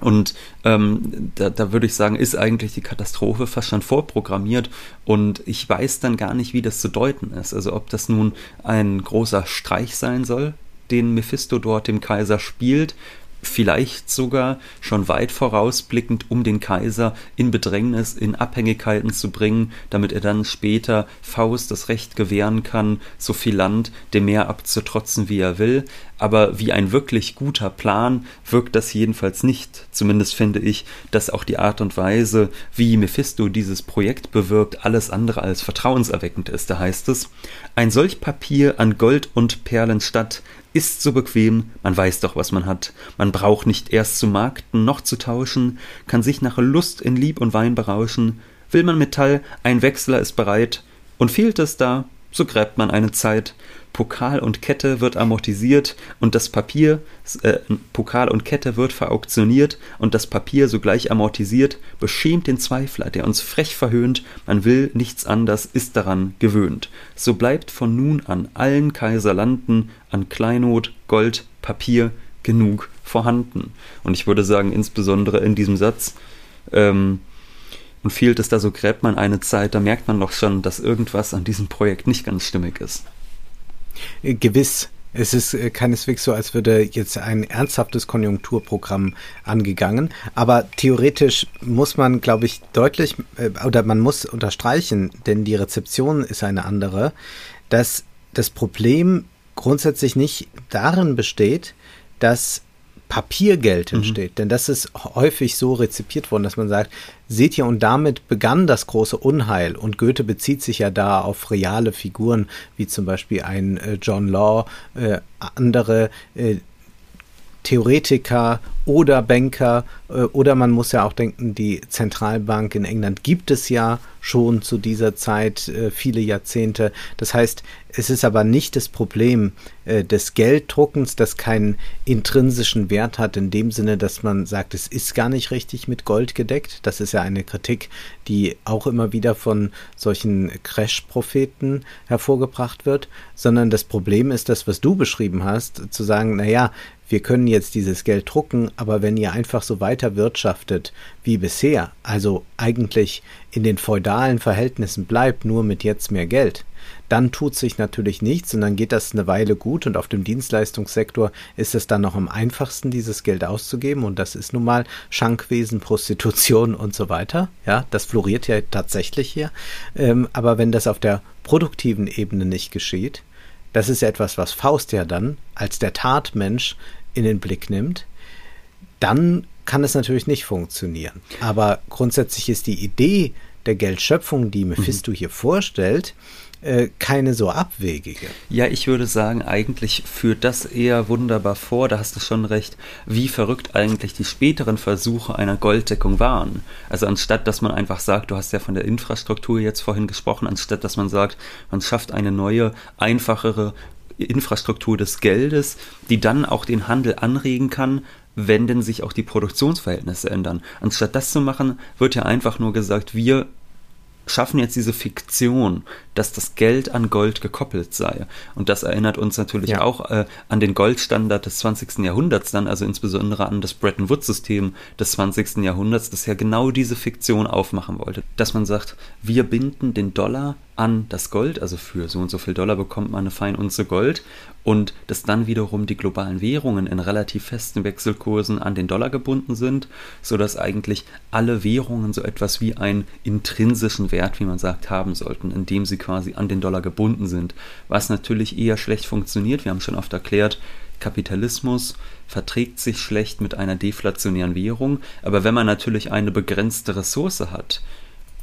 Und ähm, da, da würde ich sagen, ist eigentlich die Katastrophe fast schon vorprogrammiert und ich weiß dann gar nicht, wie das zu deuten ist. Also ob das nun ein großer Streich sein soll, den Mephisto dort dem Kaiser spielt, vielleicht sogar schon weit vorausblickend, um den Kaiser in Bedrängnis, in Abhängigkeiten zu bringen, damit er dann später Faust das Recht gewähren kann, so viel Land dem Meer abzutrotzen, wie er will. Aber wie ein wirklich guter Plan wirkt das jedenfalls nicht. Zumindest finde ich, dass auch die Art und Weise, wie Mephisto dieses Projekt bewirkt, alles andere als vertrauenserweckend ist. Da heißt es, ein solch Papier an Gold und Perlen statt ist so bequem, man weiß doch, was man hat. Man braucht nicht erst zu markten noch zu tauschen, kann sich nach Lust in Lieb und Wein berauschen. Will man Metall, ein Wechsler ist bereit. Und fehlt es da, so gräbt man eine Zeit. Pokal und Kette wird amortisiert und das Papier, äh, Pokal und Kette wird verauktioniert und das Papier sogleich amortisiert, beschämt den Zweifler, der uns frech verhöhnt, man will nichts anders, ist daran gewöhnt. So bleibt von nun an allen Kaiserlanden an Kleinod, Gold, Papier genug vorhanden. Und ich würde sagen, insbesondere in diesem Satz, ähm, und fehlt es da so gräbt man eine Zeit, da merkt man doch schon, dass irgendwas an diesem Projekt nicht ganz stimmig ist. Äh, gewiss. Es ist äh, keineswegs so, als würde jetzt ein ernsthaftes Konjunkturprogramm angegangen. Aber theoretisch muss man, glaube ich, deutlich äh, oder man muss unterstreichen, denn die Rezeption ist eine andere, dass das Problem grundsätzlich nicht darin besteht, dass Papiergeld mhm. entsteht. Mhm. Denn das ist häufig so rezipiert worden, dass man sagt, seht ihr, und damit begann das große Unheil. Und Goethe bezieht sich ja da auf reale Figuren, wie zum Beispiel ein äh, John Law, äh, andere äh, Theoretiker oder Banker äh, oder man muss ja auch denken, die Zentralbank in England gibt es ja schon zu dieser Zeit äh, viele Jahrzehnte. Das heißt, es ist aber nicht das Problem äh, des Gelddruckens, das keinen intrinsischen Wert hat, in dem Sinne, dass man sagt, es ist gar nicht richtig mit Gold gedeckt. Das ist ja eine Kritik, die auch immer wieder von solchen Crash-Propheten hervorgebracht wird, sondern das Problem ist das, was du beschrieben hast, zu sagen, naja, wir können jetzt dieses Geld drucken, aber wenn ihr einfach so weiter wirtschaftet wie bisher, also eigentlich in den feudalen Verhältnissen bleibt, nur mit jetzt mehr Geld, dann tut sich natürlich nichts und dann geht das eine Weile gut und auf dem Dienstleistungssektor ist es dann noch am einfachsten, dieses Geld auszugeben und das ist nun mal Schankwesen, Prostitution und so weiter. Ja, das floriert ja tatsächlich hier. Ähm, aber wenn das auf der produktiven Ebene nicht geschieht, das ist etwas, was Faust ja dann als der Tatmensch in den Blick nimmt, dann kann es natürlich nicht funktionieren. Aber grundsätzlich ist die Idee der Geldschöpfung, die Mephisto mhm. hier vorstellt, äh, keine so abwegige. Ja, ich würde sagen, eigentlich führt das eher wunderbar vor, da hast du schon recht, wie verrückt eigentlich die späteren Versuche einer Golddeckung waren. Also anstatt, dass man einfach sagt, du hast ja von der Infrastruktur jetzt vorhin gesprochen, anstatt, dass man sagt, man schafft eine neue, einfachere Infrastruktur des Geldes, die dann auch den Handel anregen kann, wenn denn sich auch die Produktionsverhältnisse ändern. Anstatt das zu machen, wird ja einfach nur gesagt, wir schaffen jetzt diese Fiktion, dass das Geld an Gold gekoppelt sei. Und das erinnert uns natürlich ja. auch äh, an den Goldstandard des 20. Jahrhunderts dann, also insbesondere an das Bretton Woods-System des 20. Jahrhunderts, das ja genau diese Fiktion aufmachen wollte. Dass man sagt, wir binden den Dollar an das Gold, also für so und so viel Dollar bekommt man eine Feinunze Gold. Und dass dann wiederum die globalen Währungen in relativ festen Wechselkursen an den Dollar gebunden sind, sodass eigentlich alle Währungen so etwas wie einen intrinsischen Wert, wie man sagt, haben sollten, indem sie quasi an den Dollar gebunden sind, was natürlich eher schlecht funktioniert. Wir haben schon oft erklärt, Kapitalismus verträgt sich schlecht mit einer deflationären Währung, aber wenn man natürlich eine begrenzte Ressource hat,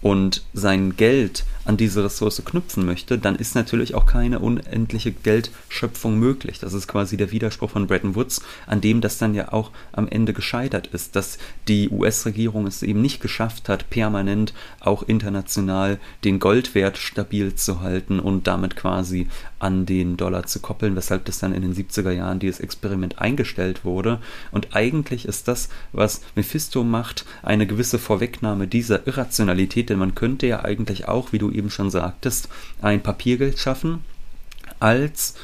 und sein Geld an diese Ressource knüpfen möchte, dann ist natürlich auch keine unendliche Geldschöpfung möglich. Das ist quasi der Widerspruch von Bretton Woods, an dem das dann ja auch am Ende gescheitert ist, dass die US-Regierung es eben nicht geschafft hat, permanent auch international den Goldwert stabil zu halten und damit quasi an den Dollar zu koppeln, weshalb das dann in den 70er Jahren dieses Experiment eingestellt wurde. Und eigentlich ist das, was Mephisto macht, eine gewisse Vorwegnahme dieser Irrationalität, denn man könnte ja eigentlich auch, wie du eben schon sagtest, ein Papiergeld schaffen als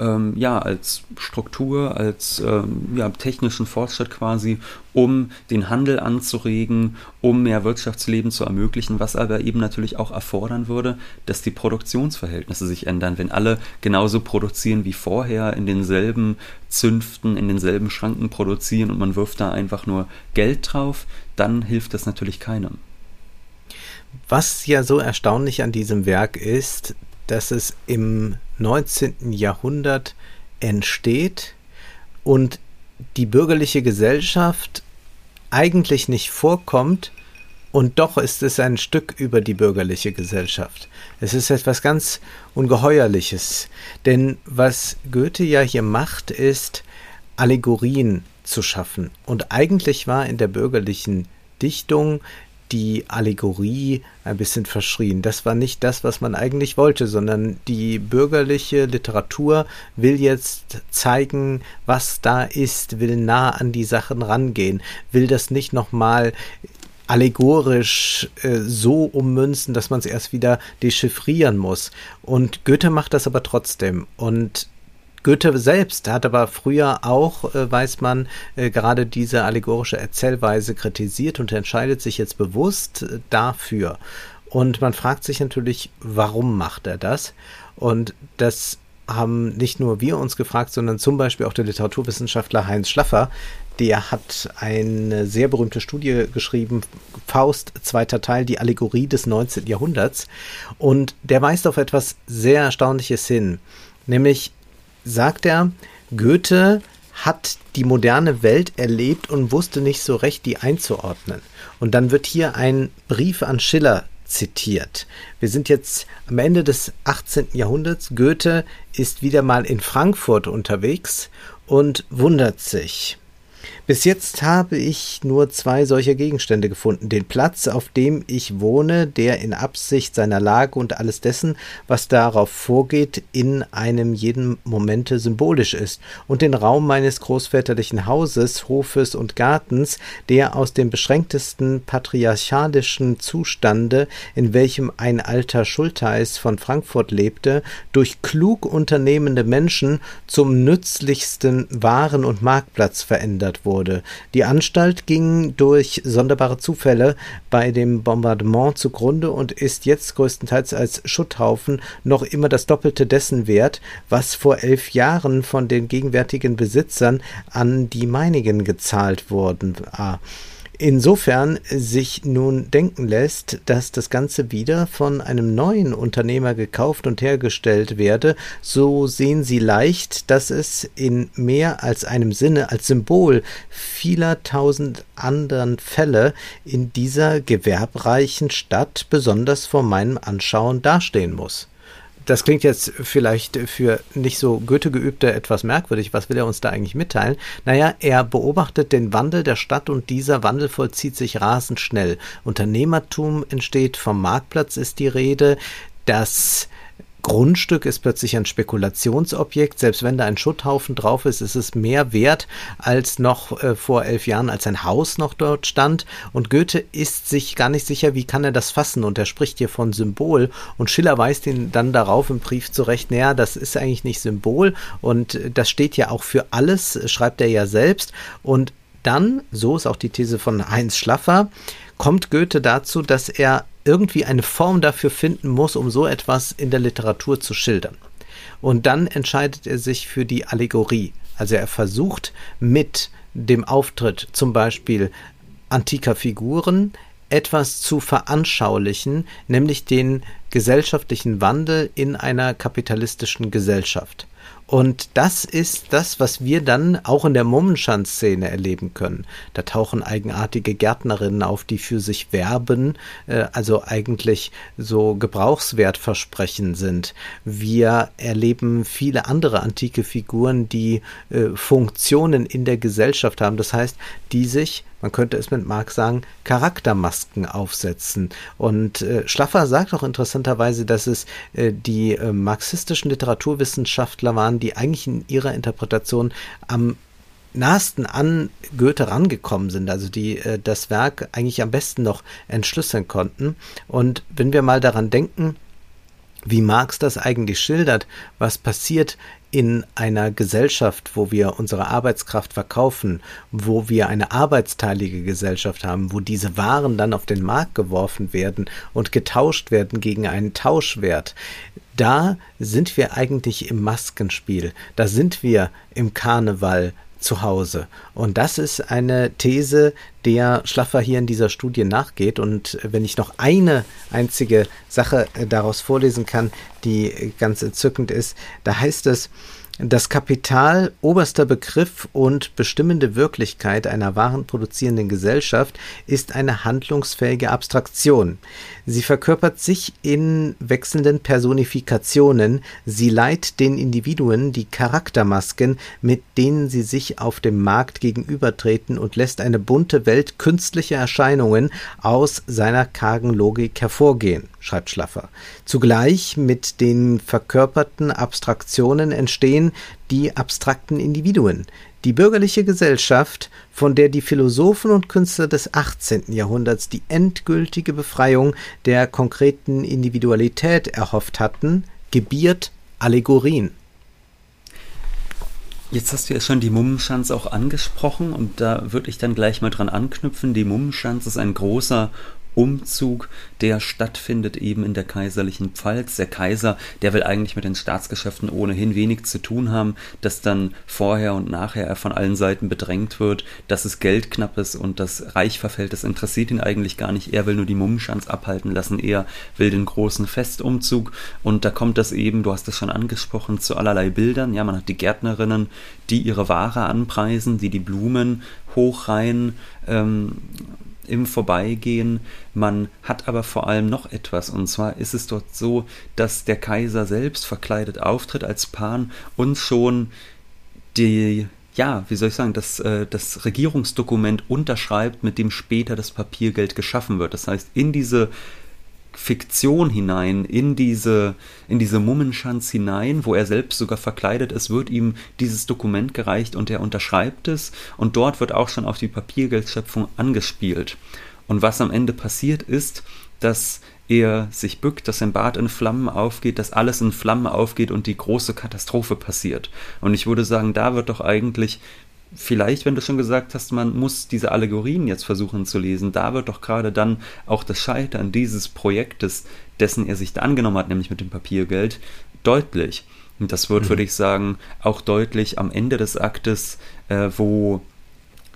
ähm, ja, als Struktur, als ähm, ja, technischen Fortschritt quasi, um den Handel anzuregen, um mehr Wirtschaftsleben zu ermöglichen, was aber eben natürlich auch erfordern würde, dass die Produktionsverhältnisse sich ändern. Wenn alle genauso produzieren wie vorher, in denselben Zünften, in denselben Schranken produzieren und man wirft da einfach nur Geld drauf, dann hilft das natürlich keinem. Was ja so erstaunlich an diesem Werk ist, dass es im 19. Jahrhundert entsteht und die bürgerliche Gesellschaft eigentlich nicht vorkommt, und doch ist es ein Stück über die bürgerliche Gesellschaft. Es ist etwas ganz Ungeheuerliches. Denn was Goethe ja hier macht, ist, Allegorien zu schaffen. Und eigentlich war in der bürgerlichen Dichtung die Allegorie ein bisschen verschrien. Das war nicht das, was man eigentlich wollte, sondern die bürgerliche Literatur will jetzt zeigen, was da ist, will nah an die Sachen rangehen, will das nicht nochmal allegorisch äh, so ummünzen, dass man es erst wieder dechiffrieren muss. Und Goethe macht das aber trotzdem. Und Goethe selbst hat aber früher auch, äh, weiß man, äh, gerade diese allegorische Erzählweise kritisiert und entscheidet sich jetzt bewusst äh, dafür. Und man fragt sich natürlich, warum macht er das? Und das haben nicht nur wir uns gefragt, sondern zum Beispiel auch der Literaturwissenschaftler Heinz Schlaffer, der hat eine sehr berühmte Studie geschrieben, Faust, zweiter Teil, die Allegorie des 19. Jahrhunderts. Und der weist auf etwas sehr Erstaunliches hin, nämlich sagt er, Goethe hat die moderne Welt erlebt und wusste nicht so recht, die einzuordnen. Und dann wird hier ein Brief an Schiller zitiert. Wir sind jetzt am Ende des 18. Jahrhunderts. Goethe ist wieder mal in Frankfurt unterwegs und wundert sich. Bis jetzt habe ich nur zwei solcher Gegenstände gefunden. Den Platz, auf dem ich wohne, der in Absicht seiner Lage und alles dessen, was darauf vorgeht, in einem jeden Momente symbolisch ist, und den Raum meines großväterlichen Hauses, Hofes und Gartens, der aus dem beschränktesten patriarchalischen Zustande, in welchem ein alter Schultheiß von Frankfurt lebte, durch klug unternehmende Menschen zum nützlichsten Waren- und Marktplatz verändert wurde wurde. Die Anstalt ging durch sonderbare Zufälle bei dem Bombardement zugrunde und ist jetzt größtenteils als Schutthaufen noch immer das Doppelte dessen wert, was vor elf Jahren von den gegenwärtigen Besitzern an die meinigen gezahlt worden war. Insofern sich nun denken lässt, dass das Ganze wieder von einem neuen Unternehmer gekauft und hergestellt werde, so sehen Sie leicht, dass es in mehr als einem Sinne als Symbol vieler tausend anderen Fälle in dieser gewerbreichen Stadt besonders vor meinem Anschauen dastehen muss das klingt jetzt vielleicht für nicht so Goethe-Geübte etwas merkwürdig. Was will er uns da eigentlich mitteilen? Naja, er beobachtet den Wandel der Stadt und dieser Wandel vollzieht sich rasend schnell. Unternehmertum entsteht, vom Marktplatz ist die Rede. Das Grundstück ist plötzlich ein Spekulationsobjekt. Selbst wenn da ein Schutthaufen drauf ist, ist es mehr wert als noch äh, vor elf Jahren, als ein Haus noch dort stand. Und Goethe ist sich gar nicht sicher, wie kann er das fassen. Und er spricht hier von Symbol. Und Schiller weist ihn dann darauf im Brief zurecht, naja, das ist eigentlich nicht Symbol. Und das steht ja auch für alles, schreibt er ja selbst. Und dann, so ist auch die These von Heinz Schlaffer, kommt Goethe dazu, dass er irgendwie eine Form dafür finden muss, um so etwas in der Literatur zu schildern. Und dann entscheidet er sich für die Allegorie. Also er versucht mit dem Auftritt zum Beispiel antiker Figuren etwas zu veranschaulichen, nämlich den gesellschaftlichen Wandel in einer kapitalistischen Gesellschaft. Und das ist das, was wir dann auch in der Mummenschanz-Szene erleben können. Da tauchen eigenartige Gärtnerinnen auf, die für sich werben, äh, also eigentlich so Gebrauchswertversprechen sind. Wir erleben viele andere antike Figuren, die äh, Funktionen in der Gesellschaft haben. Das heißt, die sich man könnte es mit Marx sagen, Charaktermasken aufsetzen. Und äh, Schlaffer sagt auch interessanterweise, dass es äh, die äh, marxistischen Literaturwissenschaftler waren, die eigentlich in ihrer Interpretation am nahesten an Goethe rangekommen sind, also die äh, das Werk eigentlich am besten noch entschlüsseln konnten. Und wenn wir mal daran denken, wie Marx das eigentlich schildert, was passiert in einer Gesellschaft, wo wir unsere Arbeitskraft verkaufen, wo wir eine arbeitsteilige Gesellschaft haben, wo diese Waren dann auf den Markt geworfen werden und getauscht werden gegen einen Tauschwert, da sind wir eigentlich im Maskenspiel, da sind wir im Karneval zu Hause. Und das ist eine These, der Schlaffer hier in dieser Studie nachgeht. Und wenn ich noch eine einzige Sache äh, daraus vorlesen kann, die ganz entzückend ist, da heißt es, das Kapital, oberster Begriff und bestimmende Wirklichkeit einer warenproduzierenden Gesellschaft, ist eine handlungsfähige Abstraktion. Sie verkörpert sich in wechselnden Personifikationen, sie leiht den Individuen die Charaktermasken, mit denen sie sich auf dem Markt gegenübertreten und lässt eine bunte Welt künstlicher Erscheinungen aus seiner kargen Logik hervorgehen, schreibt Schlaffer. Zugleich mit den verkörperten Abstraktionen entstehen die abstrakten Individuen, die bürgerliche Gesellschaft, von der die Philosophen und Künstler des 18. Jahrhunderts die endgültige Befreiung der konkreten Individualität erhofft hatten, gebiert Allegorien. Jetzt hast du ja schon die Mummenschanz auch angesprochen und da würde ich dann gleich mal dran anknüpfen. Die Mummenschanz ist ein großer Umzug, der stattfindet eben in der kaiserlichen Pfalz. Der Kaiser, der will eigentlich mit den Staatsgeschäften ohnehin wenig zu tun haben, dass dann vorher und nachher er von allen Seiten bedrängt wird, dass es Geld knapp ist und das Reich verfällt, das interessiert ihn eigentlich gar nicht. Er will nur die Mummenschanz abhalten lassen, er will den großen Festumzug und da kommt das eben, du hast es schon angesprochen, zu allerlei Bildern. Ja, man hat die Gärtnerinnen, die ihre Ware anpreisen, die die Blumen hochreihen, ähm, im Vorbeigehen. Man hat aber vor allem noch etwas, und zwar ist es dort so, dass der Kaiser selbst verkleidet auftritt als Pan und schon die ja, wie soll ich sagen, das, äh, das Regierungsdokument unterschreibt, mit dem später das Papiergeld geschaffen wird. Das heißt, in diese Fiktion hinein, in diese, in diese Mummenschanz hinein, wo er selbst sogar verkleidet ist, wird ihm dieses Dokument gereicht und er unterschreibt es und dort wird auch schon auf die Papiergeldschöpfung angespielt. Und was am Ende passiert ist, dass er sich bückt, dass sein Bart in Flammen aufgeht, dass alles in Flammen aufgeht und die große Katastrophe passiert. Und ich würde sagen, da wird doch eigentlich vielleicht, wenn du schon gesagt hast, man muss diese Allegorien jetzt versuchen zu lesen, da wird doch gerade dann auch das Scheitern dieses Projektes, dessen er sich da angenommen hat, nämlich mit dem Papiergeld, deutlich. Und das wird, mhm. würde ich sagen, auch deutlich am Ende des Aktes, äh, wo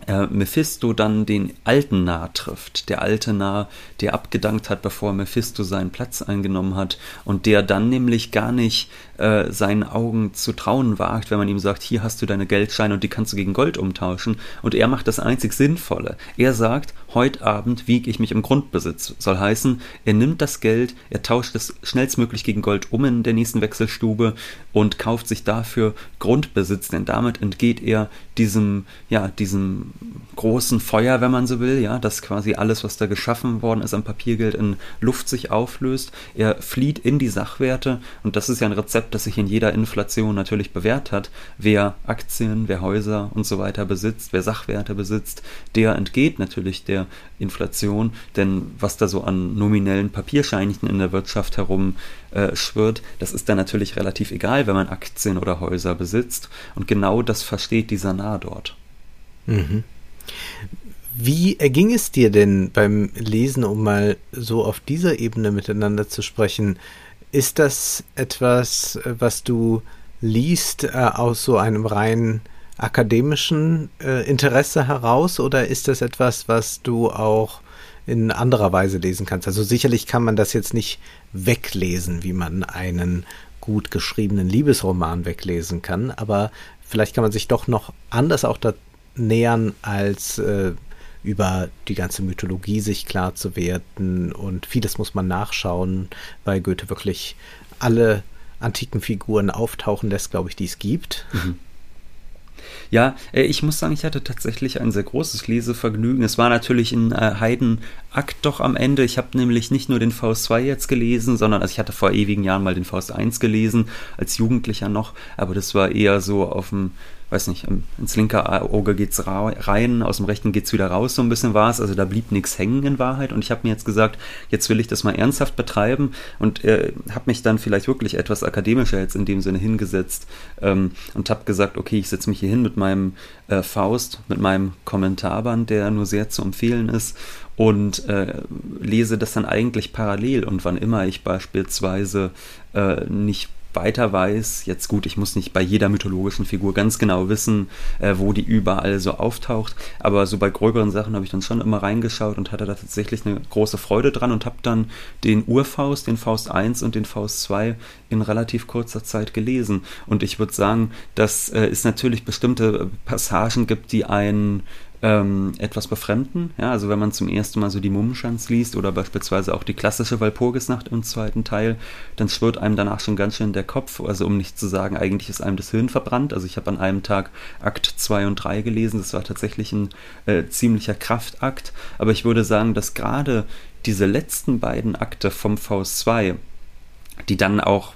äh, Mephisto dann den alten Narr trifft. Der alte Narr, der abgedankt hat, bevor Mephisto seinen Platz eingenommen hat und der dann nämlich gar nicht äh, seinen Augen zu trauen wagt, wenn man ihm sagt, hier hast du deine Geldscheine und die kannst du gegen Gold umtauschen. Und er macht das einzig Sinnvolle. Er sagt, heute Abend wiege ich mich im Grundbesitz. Soll heißen, er nimmt das Geld, er tauscht es schnellstmöglich gegen Gold um in der nächsten Wechselstube und kauft sich dafür Grundbesitz, denn damit entgeht er diesem, ja, diesem großen Feuer, wenn man so will, ja, dass quasi alles, was da geschaffen worden ist am Papiergeld in Luft sich auflöst. Er flieht in die Sachwerte und das ist ja ein Rezept, das sich in jeder Inflation natürlich bewährt hat. Wer Aktien, wer Häuser und so weiter besitzt, wer Sachwerte besitzt, der entgeht natürlich der Inflation, denn was da so an nominellen Papierscheinchen in der Wirtschaft herum äh, das ist dann natürlich relativ egal, wenn man Aktien oder Häuser besitzt. Und genau das versteht dieser Narr dort. Mhm. Wie erging es dir denn beim Lesen, um mal so auf dieser Ebene miteinander zu sprechen? Ist das etwas, was du liest äh, aus so einem rein akademischen äh, Interesse heraus oder ist das etwas, was du auch in anderer Weise lesen kannst? Also sicherlich kann man das jetzt nicht weglesen, wie man einen gut geschriebenen Liebesroman weglesen kann, aber vielleicht kann man sich doch noch anders auch da nähern, als äh, über die ganze Mythologie sich klar zu werden. Und vieles muss man nachschauen, weil Goethe wirklich alle antiken Figuren auftauchen lässt, glaube ich, die es gibt. Mhm. Ja, äh, ich muss sagen, ich hatte tatsächlich ein sehr großes Lesevergnügen. Es war natürlich ein äh, Heidenakt doch am Ende. Ich habe nämlich nicht nur den Faust 2 jetzt gelesen, sondern also ich hatte vor ewigen Jahren mal den Faust 1 gelesen, als Jugendlicher noch, aber das war eher so auf dem weiß nicht, ins linke Auge geht's rein, aus dem rechten geht's wieder raus, so ein bisschen war es. Also da blieb nichts hängen in Wahrheit. Und ich habe mir jetzt gesagt, jetzt will ich das mal ernsthaft betreiben und äh, habe mich dann vielleicht wirklich etwas akademischer jetzt in dem Sinne hingesetzt ähm, und habe gesagt, okay, ich setze mich hier hin mit meinem äh, Faust, mit meinem Kommentarband, der nur sehr zu empfehlen ist und äh, lese das dann eigentlich parallel. Und wann immer ich beispielsweise äh, nicht weiter weiß, jetzt gut, ich muss nicht bei jeder mythologischen Figur ganz genau wissen, äh, wo die überall so auftaucht, aber so bei gröberen Sachen habe ich dann schon immer reingeschaut und hatte da tatsächlich eine große Freude dran und habe dann den Urfaust, den Faust 1 und den Faust 2 in relativ kurzer Zeit gelesen. Und ich würde sagen, dass äh, es natürlich bestimmte Passagen gibt, die einen ähm, etwas befremden. Ja, also wenn man zum ersten Mal so die Mummenschanz liest oder beispielsweise auch die klassische Walpurgisnacht im zweiten Teil, dann schwirrt einem danach schon ganz schön der Kopf. Also um nicht zu sagen, eigentlich ist einem das Hirn verbrannt. Also ich habe an einem Tag Akt 2 und 3 gelesen. Das war tatsächlich ein äh, ziemlicher Kraftakt. Aber ich würde sagen, dass gerade diese letzten beiden Akte vom Faust 2, die dann auch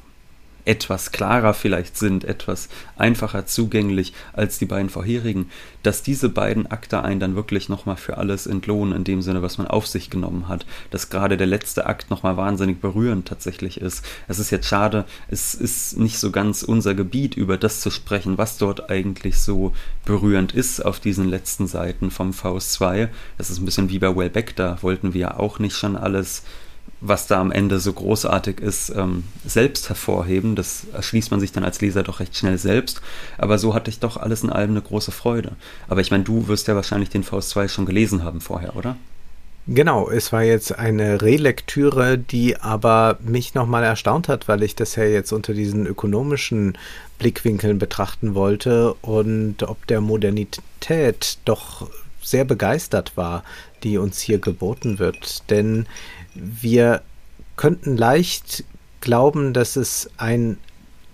etwas klarer vielleicht sind, etwas einfacher zugänglich als die beiden vorherigen, dass diese beiden Akte einen dann wirklich nochmal für alles entlohnen, in dem Sinne, was man auf sich genommen hat, dass gerade der letzte Akt nochmal wahnsinnig berührend tatsächlich ist. Es ist jetzt schade, es ist nicht so ganz unser Gebiet, über das zu sprechen, was dort eigentlich so berührend ist auf diesen letzten Seiten vom Faust 2. Das ist ein bisschen wie bei Wellbeck, da wollten wir auch nicht schon alles was da am Ende so großartig ist, ähm, selbst hervorheben. Das erschließt man sich dann als Leser doch recht schnell selbst. Aber so hatte ich doch alles in allem eine große Freude. Aber ich meine, du wirst ja wahrscheinlich den Faust 2 schon gelesen haben vorher, oder? Genau, es war jetzt eine Relektüre, die aber mich nochmal erstaunt hat, weil ich das ja jetzt unter diesen ökonomischen Blickwinkeln betrachten wollte und ob der Modernität doch sehr begeistert war, die uns hier geboten wird. Denn wir könnten leicht glauben, dass es ein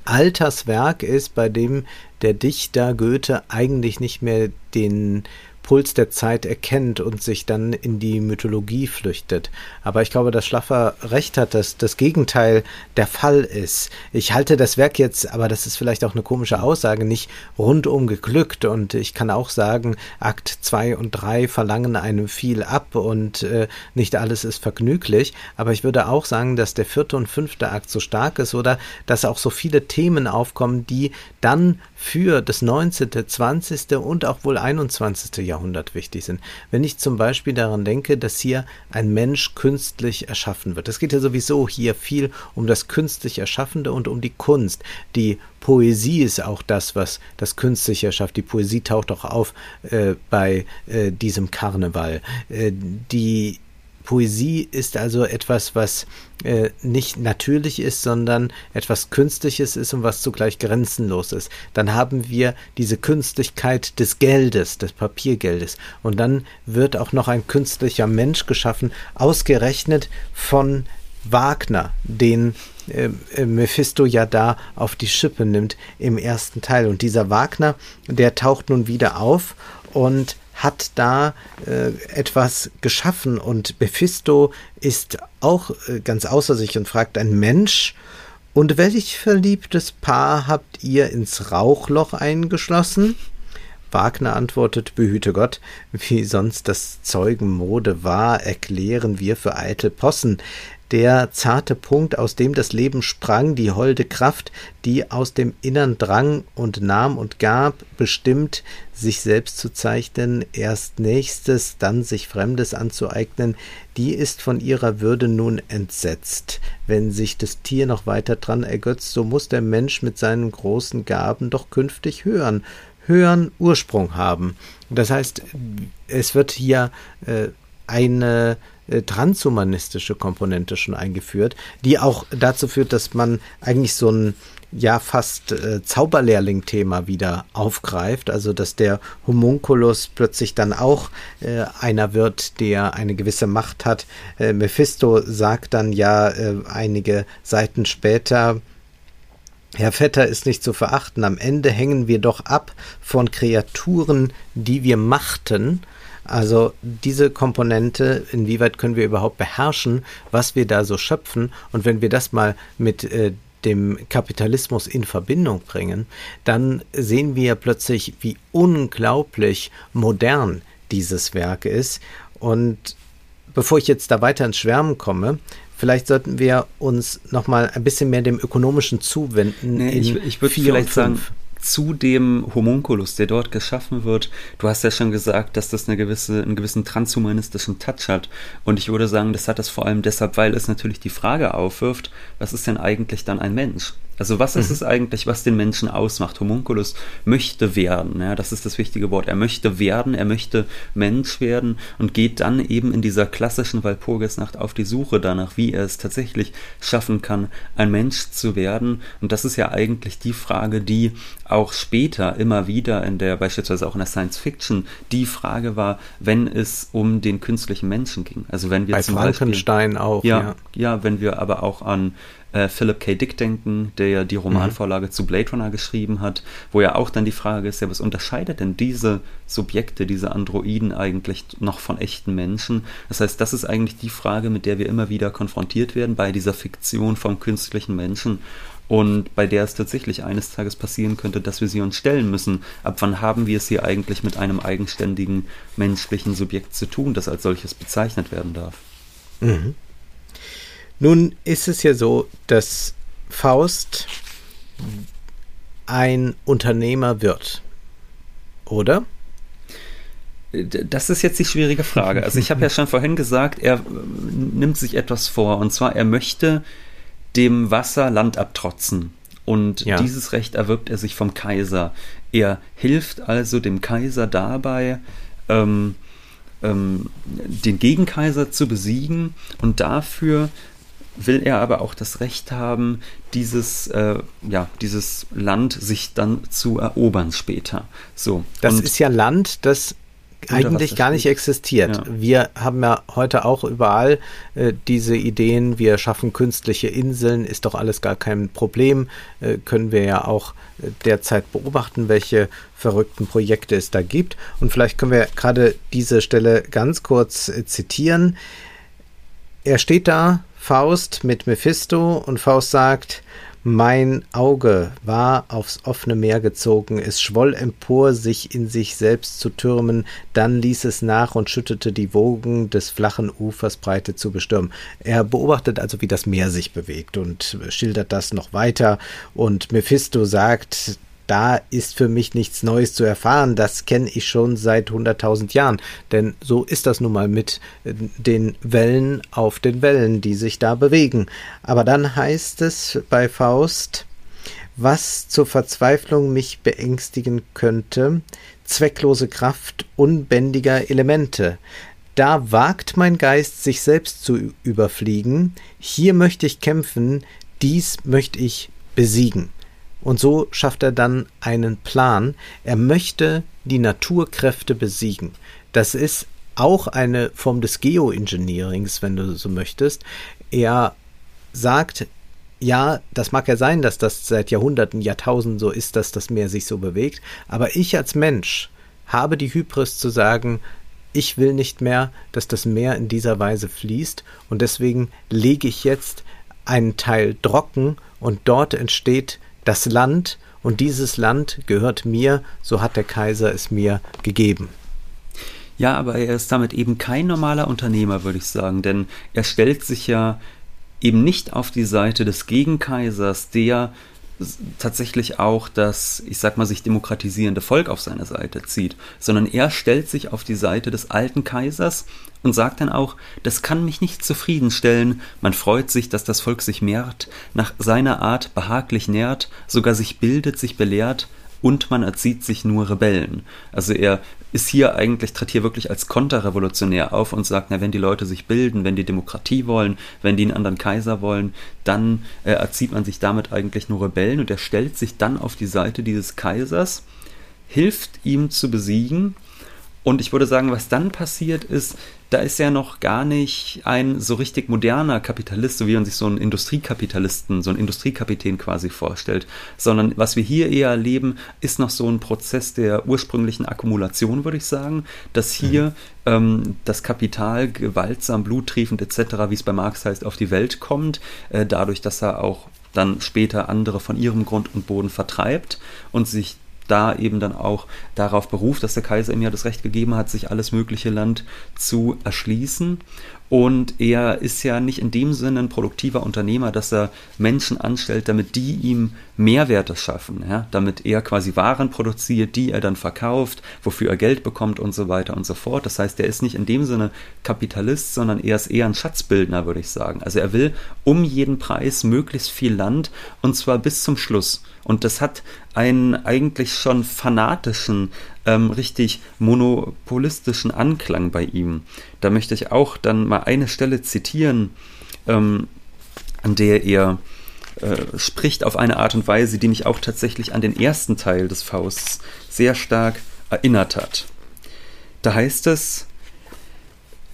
Alterswerk ist, bei dem der Dichter Goethe eigentlich nicht mehr den Puls der Zeit erkennt und sich dann in die Mythologie flüchtet. Aber ich glaube, dass Schlaffer recht hat, dass das Gegenteil der Fall ist. Ich halte das Werk jetzt, aber das ist vielleicht auch eine komische Aussage, nicht rundum geglückt. Und ich kann auch sagen, Akt 2 und 3 verlangen einem viel ab und äh, nicht alles ist vergnüglich. Aber ich würde auch sagen, dass der vierte und fünfte Akt so stark ist oder dass auch so viele Themen aufkommen, die dann für das 19., 20. und auch wohl 21. Jahrhundert wichtig sind. Wenn ich zum Beispiel daran denke, dass hier ein Mensch künstlich erschaffen wird. Es geht ja sowieso hier viel um das künstlich Erschaffende und um die Kunst. Die Poesie ist auch das, was das künstlich erschafft. Die Poesie taucht auch auf äh, bei äh, diesem Karneval. Äh, die Poesie ist also etwas, was äh, nicht natürlich ist, sondern etwas Künstliches ist und was zugleich grenzenlos ist. Dann haben wir diese Künstlichkeit des Geldes, des Papiergeldes. Und dann wird auch noch ein künstlicher Mensch geschaffen, ausgerechnet von Wagner, den äh, äh Mephisto ja da auf die Schippe nimmt im ersten Teil. Und dieser Wagner, der taucht nun wieder auf und hat da äh, etwas geschaffen und Mephisto ist auch äh, ganz außer sich und fragt ein Mensch, und welch verliebtes Paar habt ihr ins Rauchloch eingeschlossen? Wagner antwortet, behüte Gott, wie sonst das Zeugenmode war, erklären wir für eitel Possen der zarte Punkt, aus dem das Leben sprang, die holde Kraft, die aus dem Innern drang und nahm und gab, bestimmt, sich selbst zu zeichnen, erst Nächstes, dann sich Fremdes anzueignen, die ist von ihrer Würde nun entsetzt. Wenn sich das Tier noch weiter dran ergötzt, so muss der Mensch mit seinen großen Gaben doch künftig hören, hören Ursprung haben. Das heißt, es wird hier äh, eine äh, transhumanistische Komponente schon eingeführt, die auch dazu führt, dass man eigentlich so ein ja fast äh, Zauberlehrling-Thema wieder aufgreift, also dass der Homunculus plötzlich dann auch äh, einer wird, der eine gewisse Macht hat. Äh, Mephisto sagt dann ja äh, einige Seiten später, Herr Vetter ist nicht zu verachten, am Ende hängen wir doch ab von Kreaturen, die wir machten, also diese Komponente, inwieweit können wir überhaupt beherrschen, was wir da so schöpfen? Und wenn wir das mal mit äh, dem Kapitalismus in Verbindung bringen, dann sehen wir plötzlich, wie unglaublich modern dieses Werk ist. Und bevor ich jetzt da weiter ins Schwärmen komme, vielleicht sollten wir uns noch mal ein bisschen mehr dem Ökonomischen zuwenden. Nee, ich, ich würde vielleicht sagen, zu dem Homunculus, der dort geschaffen wird, du hast ja schon gesagt, dass das eine gewisse, einen gewissen transhumanistischen Touch hat. Und ich würde sagen, das hat das vor allem deshalb, weil es natürlich die Frage aufwirft, was ist denn eigentlich dann ein Mensch? Also was mhm. ist es eigentlich, was den Menschen ausmacht? Homunculus möchte werden, ja, das ist das wichtige Wort. Er möchte werden, er möchte Mensch werden und geht dann eben in dieser klassischen Walpurgisnacht auf die Suche danach, wie er es tatsächlich schaffen kann, ein Mensch zu werden. Und das ist ja eigentlich die Frage, die auch später immer wieder in der, beispielsweise auch in der Science Fiction, die Frage war, wenn es um den künstlichen Menschen ging. Also wenn wir Bei zum Frankenstein Beispiel, auch. Ja, ja, ja, wenn wir aber auch an äh, Philip K. Dick denken, der ja die Romanvorlage mhm. zu Blade Runner geschrieben hat, wo ja auch dann die Frage ist, ja, was unterscheidet denn diese Subjekte, diese Androiden eigentlich noch von echten Menschen? Das heißt, das ist eigentlich die Frage, mit der wir immer wieder konfrontiert werden bei dieser Fiktion vom künstlichen Menschen und bei der es tatsächlich eines Tages passieren könnte, dass wir sie uns stellen müssen. Ab wann haben wir es hier eigentlich mit einem eigenständigen menschlichen Subjekt zu tun, das als solches bezeichnet werden darf? Mhm. Nun ist es ja so, dass Faust ein Unternehmer wird, oder? Das ist jetzt die schwierige Frage. Also ich habe ja schon vorhin gesagt, er nimmt sich etwas vor. Und zwar, er möchte dem Wasser Land abtrotzen. Und ja. dieses Recht erwirbt er sich vom Kaiser. Er hilft also dem Kaiser dabei, ähm, ähm, den Gegenkaiser zu besiegen. Und dafür will er aber auch das Recht haben, dieses, äh, ja, dieses Land sich dann zu erobern später. So. Das und ist ja Land, das eigentlich gar nicht existiert. Ja. Wir haben ja heute auch überall äh, diese Ideen, wir schaffen künstliche Inseln, ist doch alles gar kein Problem. Äh, können wir ja auch äh, derzeit beobachten, welche verrückten Projekte es da gibt. Und vielleicht können wir gerade diese Stelle ganz kurz äh, zitieren. Er steht da Faust mit Mephisto und Faust sagt, mein Auge war aufs offene Meer gezogen, es schwoll empor, sich in sich selbst zu türmen, dann ließ es nach und schüttete die Wogen des flachen Ufers breite zu bestürmen. Er beobachtet also, wie das Meer sich bewegt und schildert das noch weiter und Mephisto sagt, da ist für mich nichts Neues zu erfahren. Das kenne ich schon seit 100.000 Jahren. Denn so ist das nun mal mit äh, den Wellen auf den Wellen, die sich da bewegen. Aber dann heißt es bei Faust, was zur Verzweiflung mich beängstigen könnte, zwecklose Kraft unbändiger Elemente. Da wagt mein Geist, sich selbst zu überfliegen. Hier möchte ich kämpfen, dies möchte ich besiegen. Und so schafft er dann einen Plan. Er möchte die Naturkräfte besiegen. Das ist auch eine Form des Geoengineerings, wenn du so möchtest. Er sagt, ja, das mag ja sein, dass das seit Jahrhunderten, Jahrtausenden so ist, dass das Meer sich so bewegt, aber ich als Mensch habe die Hybris zu sagen, ich will nicht mehr, dass das Meer in dieser Weise fließt und deswegen lege ich jetzt einen Teil trocken und dort entsteht das Land und dieses Land gehört mir, so hat der Kaiser es mir gegeben. Ja, aber er ist damit eben kein normaler Unternehmer, würde ich sagen, denn er stellt sich ja eben nicht auf die Seite des Gegenkaisers, der tatsächlich auch das, ich sag mal, sich demokratisierende Volk auf seine Seite zieht, sondern er stellt sich auf die Seite des alten Kaisers und sagt dann auch, das kann mich nicht zufriedenstellen, man freut sich, dass das Volk sich mehrt, nach seiner Art behaglich nährt, sogar sich bildet, sich belehrt, und man erzieht sich nur Rebellen. Also er ist hier eigentlich, tritt hier wirklich als Konterrevolutionär auf und sagt, na, wenn die Leute sich bilden, wenn die Demokratie wollen, wenn die einen anderen Kaiser wollen, dann äh, erzieht man sich damit eigentlich nur Rebellen und er stellt sich dann auf die Seite dieses Kaisers, hilft ihm zu besiegen und ich würde sagen, was dann passiert ist, da ist er noch gar nicht ein so richtig moderner Kapitalist, so wie man sich so einen Industriekapitalisten, so einen Industriekapitän quasi vorstellt, sondern was wir hier eher erleben, ist noch so ein Prozess der ursprünglichen Akkumulation, würde ich sagen, dass hier mhm. ähm, das Kapital gewaltsam, bluttriefend etc., wie es bei Marx heißt, auf die Welt kommt, äh, dadurch, dass er auch dann später andere von ihrem Grund und Boden vertreibt und sich da eben dann auch darauf beruft, dass der Kaiser ihm ja das Recht gegeben hat, sich alles mögliche Land zu erschließen. Und er ist ja nicht in dem Sinne ein produktiver Unternehmer, dass er Menschen anstellt, damit die ihm Mehrwerte schaffen, ja? damit er quasi Waren produziert, die er dann verkauft, wofür er Geld bekommt und so weiter und so fort. Das heißt, er ist nicht in dem Sinne Kapitalist, sondern er ist eher ein Schatzbildner, würde ich sagen. Also er will um jeden Preis möglichst viel Land und zwar bis zum Schluss. Und das hat einen eigentlich schon fanatischen, ähm, richtig monopolistischen Anklang bei ihm. Da möchte ich auch dann mal eine Stelle zitieren, ähm, an der er äh, spricht auf eine Art und Weise, die mich auch tatsächlich an den ersten Teil des Fausts sehr stark erinnert hat. Da heißt es,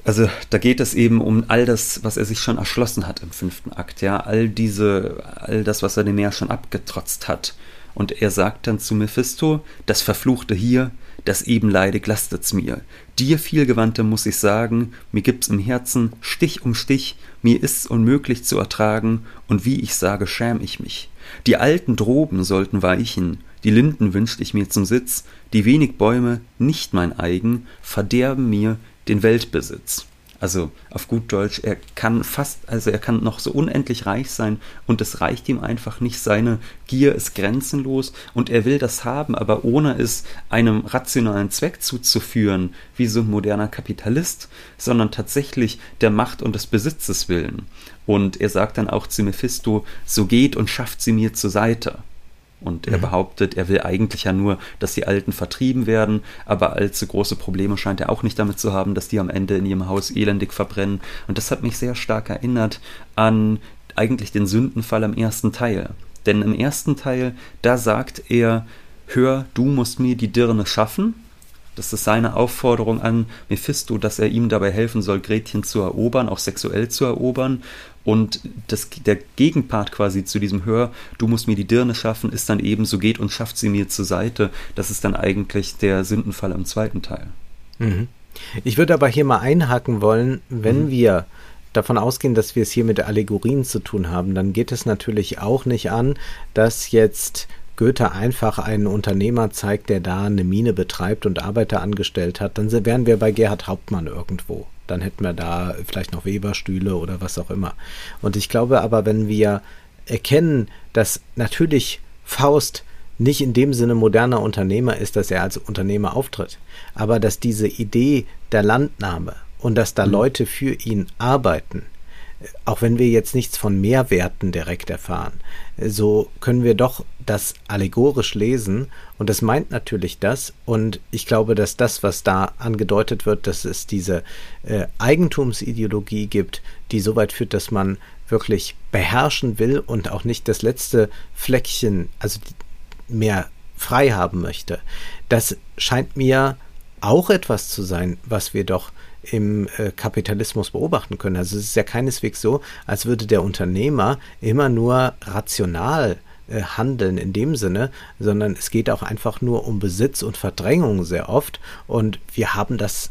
also da geht es eben um all das, was er sich schon erschlossen hat im fünften Akt, ja, all diese, all das, was er dem Meer schon abgetrotzt hat. Und er sagt dann zu Mephisto, das Verfluchte hier, das eben leidig lastet's mir. Dir vielgewandte muss ich sagen, mir gibt's im Herzen Stich um Stich, mir ist's unmöglich zu ertragen, und wie ich sage, schäm ich mich. Die alten Droben sollten weichen, die Linden wünscht ich mir zum Sitz, die wenig Bäume, nicht mein eigen, verderben mir den Weltbesitz. Also auf gut Deutsch, er kann fast, also er kann noch so unendlich reich sein und es reicht ihm einfach nicht. Seine Gier ist grenzenlos und er will das haben, aber ohne es einem rationalen Zweck zuzuführen, wie so ein moderner Kapitalist, sondern tatsächlich der Macht und des Besitzes willen. Und er sagt dann auch zu Mephisto, so geht und schafft sie mir zur Seite. Und er mhm. behauptet, er will eigentlich ja nur, dass die Alten vertrieben werden, aber allzu große Probleme scheint er auch nicht damit zu haben, dass die am Ende in ihrem Haus elendig verbrennen. Und das hat mich sehr stark erinnert an eigentlich den Sündenfall im ersten Teil. Denn im ersten Teil, da sagt er, hör, du musst mir die Dirne schaffen, das ist seine Aufforderung an Mephisto, dass er ihm dabei helfen soll, Gretchen zu erobern, auch sexuell zu erobern. Und das, der Gegenpart quasi zu diesem Hör, du musst mir die Dirne schaffen, ist dann eben, so geht und schafft sie mir zur Seite. Das ist dann eigentlich der Sündenfall im zweiten Teil. Mhm. Ich würde aber hier mal einhaken wollen, wenn mhm. wir davon ausgehen, dass wir es hier mit Allegorien zu tun haben, dann geht es natürlich auch nicht an, dass jetzt Goethe einfach einen Unternehmer zeigt, der da eine Mine betreibt und Arbeiter angestellt hat, dann wären wir bei Gerhard Hauptmann irgendwo. Dann hätten wir da vielleicht noch Weberstühle oder was auch immer. Und ich glaube aber, wenn wir erkennen, dass natürlich Faust nicht in dem Sinne moderner Unternehmer ist, dass er als Unternehmer auftritt, aber dass diese Idee der Landnahme und dass da mhm. Leute für ihn arbeiten, auch wenn wir jetzt nichts von Mehrwerten direkt erfahren, so können wir doch das allegorisch lesen und das meint natürlich das und ich glaube, dass das, was da angedeutet wird, dass es diese äh, Eigentumsideologie gibt, die so weit führt, dass man wirklich beherrschen will und auch nicht das letzte Fleckchen, also mehr frei haben möchte. Das scheint mir auch etwas zu sein, was wir doch im äh, Kapitalismus beobachten können. Also es ist ja keineswegs so, als würde der Unternehmer immer nur rational äh, handeln in dem Sinne, sondern es geht auch einfach nur um Besitz und Verdrängung sehr oft. Und wir haben das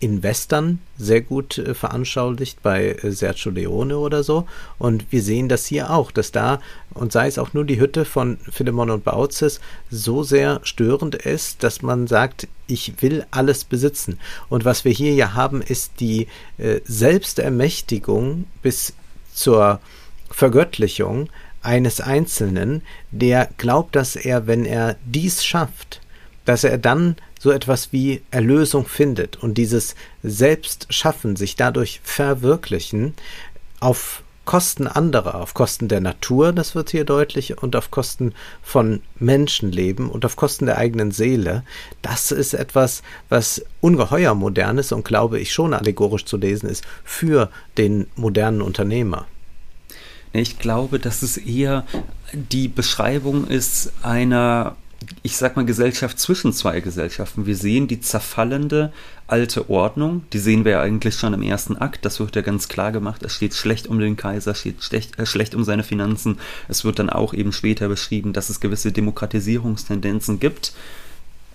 in Western sehr gut äh, veranschaulicht bei äh, Sergio Leone oder so. Und wir sehen das hier auch, dass da, und sei es auch nur die Hütte von Philemon und Bautzes, so sehr störend ist, dass man sagt, ich will alles besitzen. Und was wir hier ja haben, ist die äh, Selbstermächtigung bis zur Vergöttlichung eines Einzelnen, der glaubt, dass er, wenn er dies schafft, dass er dann so etwas wie Erlösung findet und dieses Selbstschaffen, sich dadurch verwirklichen, auf Kosten anderer, auf Kosten der Natur, das wird hier deutlich, und auf Kosten von Menschenleben und auf Kosten der eigenen Seele, das ist etwas, was ungeheuer modern ist und glaube ich schon allegorisch zu lesen ist für den modernen Unternehmer. Ich glaube, dass es eher die Beschreibung ist einer ich sag mal, Gesellschaft zwischen zwei Gesellschaften. Wir sehen die zerfallende alte Ordnung, die sehen wir ja eigentlich schon im ersten Akt, das wird ja ganz klar gemacht, es steht schlecht um den Kaiser, steht schlecht, äh, schlecht um seine Finanzen. Es wird dann auch eben später beschrieben, dass es gewisse Demokratisierungstendenzen gibt.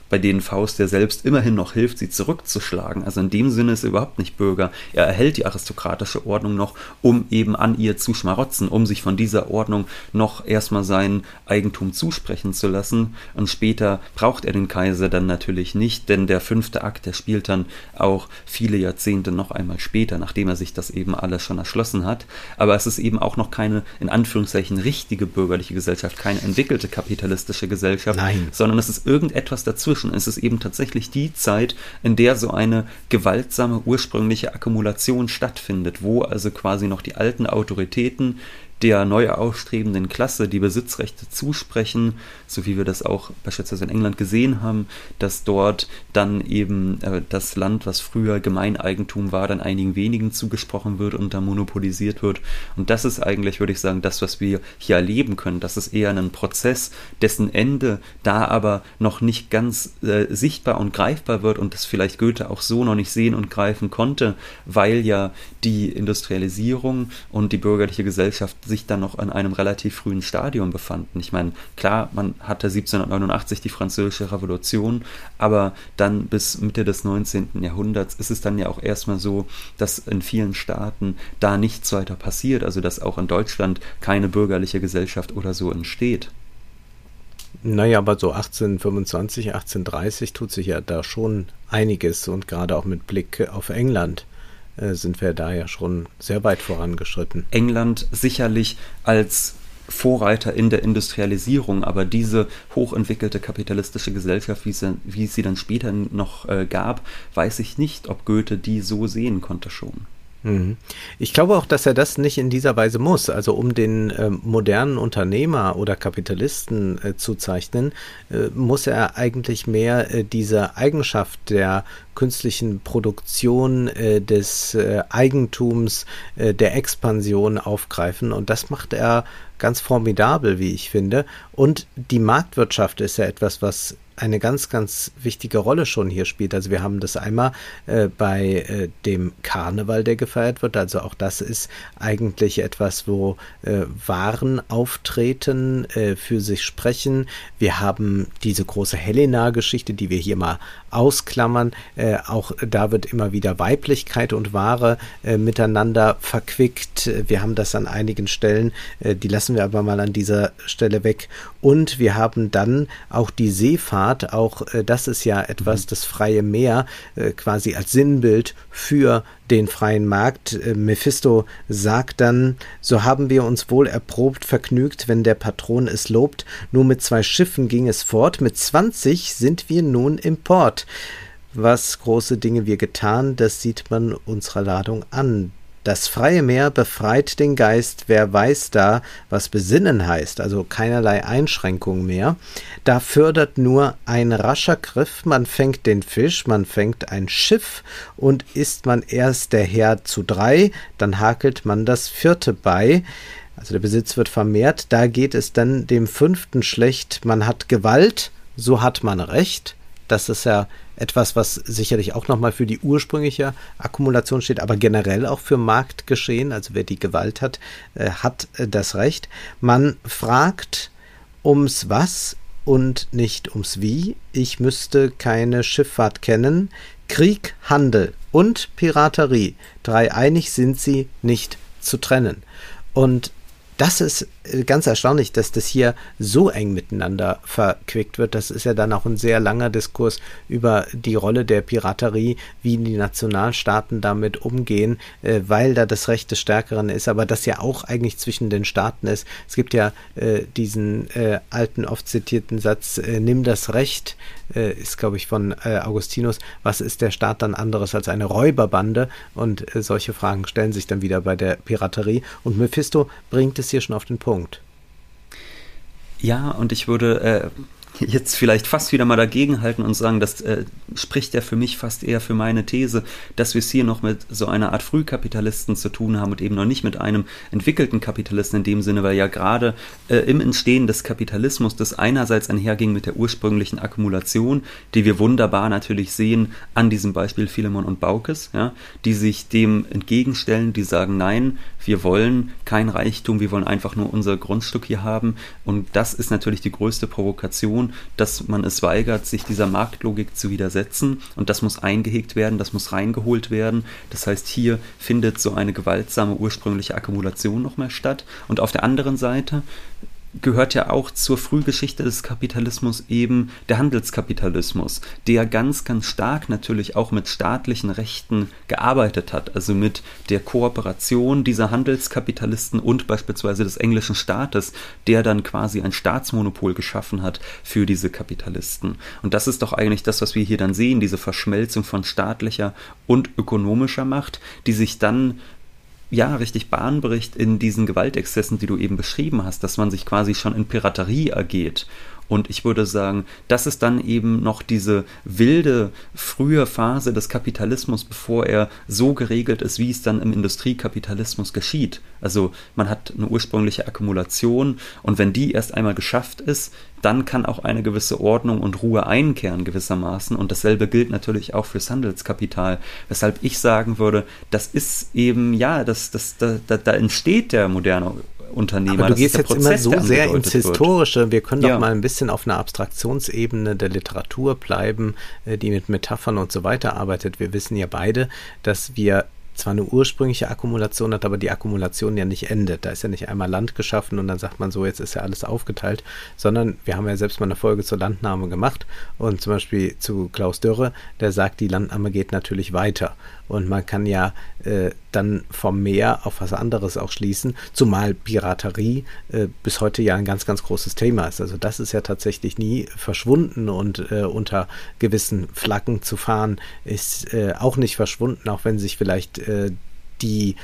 Bei denen Faust ja selbst immerhin noch hilft, sie zurückzuschlagen. Also in dem Sinne ist er überhaupt nicht Bürger. Er erhält die aristokratische Ordnung noch, um eben an ihr zu schmarotzen, um sich von dieser Ordnung noch erstmal sein Eigentum zusprechen zu lassen. Und später braucht er den Kaiser dann natürlich nicht, denn der fünfte Akt, der spielt dann auch viele Jahrzehnte noch einmal später, nachdem er sich das eben alles schon erschlossen hat. Aber es ist eben auch noch keine, in Anführungszeichen, richtige bürgerliche Gesellschaft, keine entwickelte kapitalistische Gesellschaft, Nein. sondern es ist irgendetwas dazwischen. Es ist eben tatsächlich die Zeit, in der so eine gewaltsame ursprüngliche Akkumulation stattfindet, wo also quasi noch die alten Autoritäten der neu aufstrebenden Klasse die Besitzrechte zusprechen, so wie wir das auch beispielsweise in England gesehen haben, dass dort dann eben äh, das Land, was früher Gemeineigentum war, dann einigen wenigen zugesprochen wird und dann monopolisiert wird. Und das ist eigentlich, würde ich sagen, das, was wir hier erleben können. Das ist eher ein Prozess, dessen Ende da aber noch nicht ganz äh, sichtbar und greifbar wird und das vielleicht Goethe auch so noch nicht sehen und greifen konnte, weil ja die Industrialisierung und die bürgerliche Gesellschaft sich dann noch in einem relativ frühen Stadium befanden. Ich meine, klar, man hatte 1789 die Französische Revolution, aber dann bis Mitte des 19. Jahrhunderts ist es dann ja auch erstmal so, dass in vielen Staaten da nichts weiter passiert, also dass auch in Deutschland keine bürgerliche Gesellschaft oder so entsteht. Naja, aber so 1825, 1830 tut sich ja da schon einiges und gerade auch mit Blick auf England. Äh, sind wir da ja schon sehr weit vorangeschritten. England sicherlich als Vorreiter in der Industrialisierung, aber diese hochentwickelte kapitalistische Gesellschaft, wie sie, wie sie dann später noch äh, gab, weiß ich nicht, ob Goethe die so sehen konnte schon. Mhm. Ich glaube auch, dass er das nicht in dieser Weise muss. Also um den äh, modernen Unternehmer oder Kapitalisten äh, zu zeichnen, äh, muss er eigentlich mehr äh, diese Eigenschaft der künstlichen Produktion, äh, des äh, Eigentums, der Expansion aufgreifen. Und das macht er ganz formidabel, wie ich finde. Und die Marktwirtschaft ist ja etwas, was eine ganz, ganz wichtige Rolle schon hier spielt. Also wir haben das einmal äh, bei äh, dem Karneval, der gefeiert wird. Also auch das ist eigentlich etwas, wo äh, Waren auftreten, äh, für sich sprechen. Wir haben diese große Helena-Geschichte, die wir hier mal ausklammern. Äh, auch da wird immer wieder Weiblichkeit und Ware äh, miteinander verquickt. Wir haben das an einigen Stellen, die lassen wir aber mal an dieser Stelle weg. Und wir haben dann auch die Seefahrt, auch äh, das ist ja etwas, mhm. das freie Meer äh, quasi als Sinnbild für den freien Markt. Äh, Mephisto sagt dann, so haben wir uns wohl erprobt vergnügt, wenn der Patron es lobt, nur mit zwei Schiffen ging es fort, mit zwanzig sind wir nun im Port. Was große Dinge wir getan, das sieht man unserer Ladung an. Das freie Meer befreit den Geist, wer weiß da, was Besinnen heißt, also keinerlei Einschränkung mehr. Da fördert nur ein rascher Griff, man fängt den Fisch, man fängt ein Schiff, und ist man erst der Herr zu drei, dann hakelt man das vierte bei. Also der Besitz wird vermehrt, da geht es dann dem fünften schlecht, man hat Gewalt, so hat man Recht. Das ist ja etwas, was sicherlich auch nochmal für die ursprüngliche Akkumulation steht, aber generell auch für Marktgeschehen. Also wer die Gewalt hat, äh, hat äh, das Recht. Man fragt ums Was und nicht ums Wie. Ich müsste keine Schifffahrt kennen. Krieg, Handel und Piraterie. Drei einig sind sie nicht zu trennen. Und das ist ganz erstaunlich, dass das hier so eng miteinander verquickt wird. Das ist ja dann auch ein sehr langer Diskurs über die Rolle der Piraterie, wie die Nationalstaaten damit umgehen, äh, weil da das Recht des Stärkeren ist, aber das ja auch eigentlich zwischen den Staaten ist. Es gibt ja äh, diesen äh, alten, oft zitierten Satz, äh, nimm das Recht, äh, ist glaube ich von Augustinus, was ist der Staat dann anderes als eine Räuberbande? Und solche Fragen stellen sich dann wieder bei der Piraterie. Und Mephisto bringt es hier schon auf den Punkt. Punkt. Ja, und ich würde äh, jetzt vielleicht fast wieder mal dagegenhalten und sagen, das äh, spricht ja für mich fast eher für meine These, dass wir es hier noch mit so einer Art Frühkapitalisten zu tun haben und eben noch nicht mit einem entwickelten Kapitalisten in dem Sinne, weil ja gerade äh, im Entstehen des Kapitalismus das einerseits einherging mit der ursprünglichen Akkumulation, die wir wunderbar natürlich sehen an diesem Beispiel Philemon und Baukes, ja, die sich dem entgegenstellen, die sagen, nein, wir wollen kein Reichtum, wir wollen einfach nur unser Grundstück hier haben. Und das ist natürlich die größte Provokation Situation, dass man es weigert, sich dieser Marktlogik zu widersetzen und das muss eingehegt werden, das muss reingeholt werden. Das heißt, hier findet so eine gewaltsame ursprüngliche Akkumulation nochmal statt und auf der anderen Seite gehört ja auch zur Frühgeschichte des Kapitalismus eben der Handelskapitalismus, der ganz, ganz stark natürlich auch mit staatlichen Rechten gearbeitet hat, also mit der Kooperation dieser Handelskapitalisten und beispielsweise des englischen Staates, der dann quasi ein Staatsmonopol geschaffen hat für diese Kapitalisten. Und das ist doch eigentlich das, was wir hier dann sehen, diese Verschmelzung von staatlicher und ökonomischer Macht, die sich dann ja, richtig Bahn bricht in diesen Gewaltexzessen, die du eben beschrieben hast, dass man sich quasi schon in Piraterie ergeht und ich würde sagen, das ist dann eben noch diese wilde, frühe Phase des Kapitalismus, bevor er so geregelt ist, wie es dann im Industriekapitalismus geschieht. Also man hat eine ursprüngliche Akkumulation und wenn die erst einmal geschafft ist, dann kann auch eine gewisse Ordnung und Ruhe einkehren gewissermaßen. Und dasselbe gilt natürlich auch fürs Handelskapital. Weshalb ich sagen würde, das ist eben, ja, das, das, da, da entsteht der moderne Unternehmer. Aber du gehst jetzt Prozess, immer so sehr ins Historische. Wird. Wir können ja. doch mal ein bisschen auf einer Abstraktionsebene der Literatur bleiben, äh, die mit Metaphern und so weiter arbeitet. Wir wissen ja beide, dass wir zwar eine ursprüngliche Akkumulation hat, aber die Akkumulation ja nicht endet. Da ist ja nicht einmal Land geschaffen und dann sagt man so, jetzt ist ja alles aufgeteilt, sondern wir haben ja selbst mal eine Folge zur Landnahme gemacht und zum Beispiel zu Klaus Dörre, der sagt, die Landnahme geht natürlich weiter und man kann ja äh, dann vom Meer auf was anderes auch schließen, zumal Piraterie äh, bis heute ja ein ganz, ganz großes Thema ist. Also das ist ja tatsächlich nie verschwunden und äh, unter gewissen Flaggen zu fahren ist äh, auch nicht verschwunden, auch wenn sich vielleicht äh, die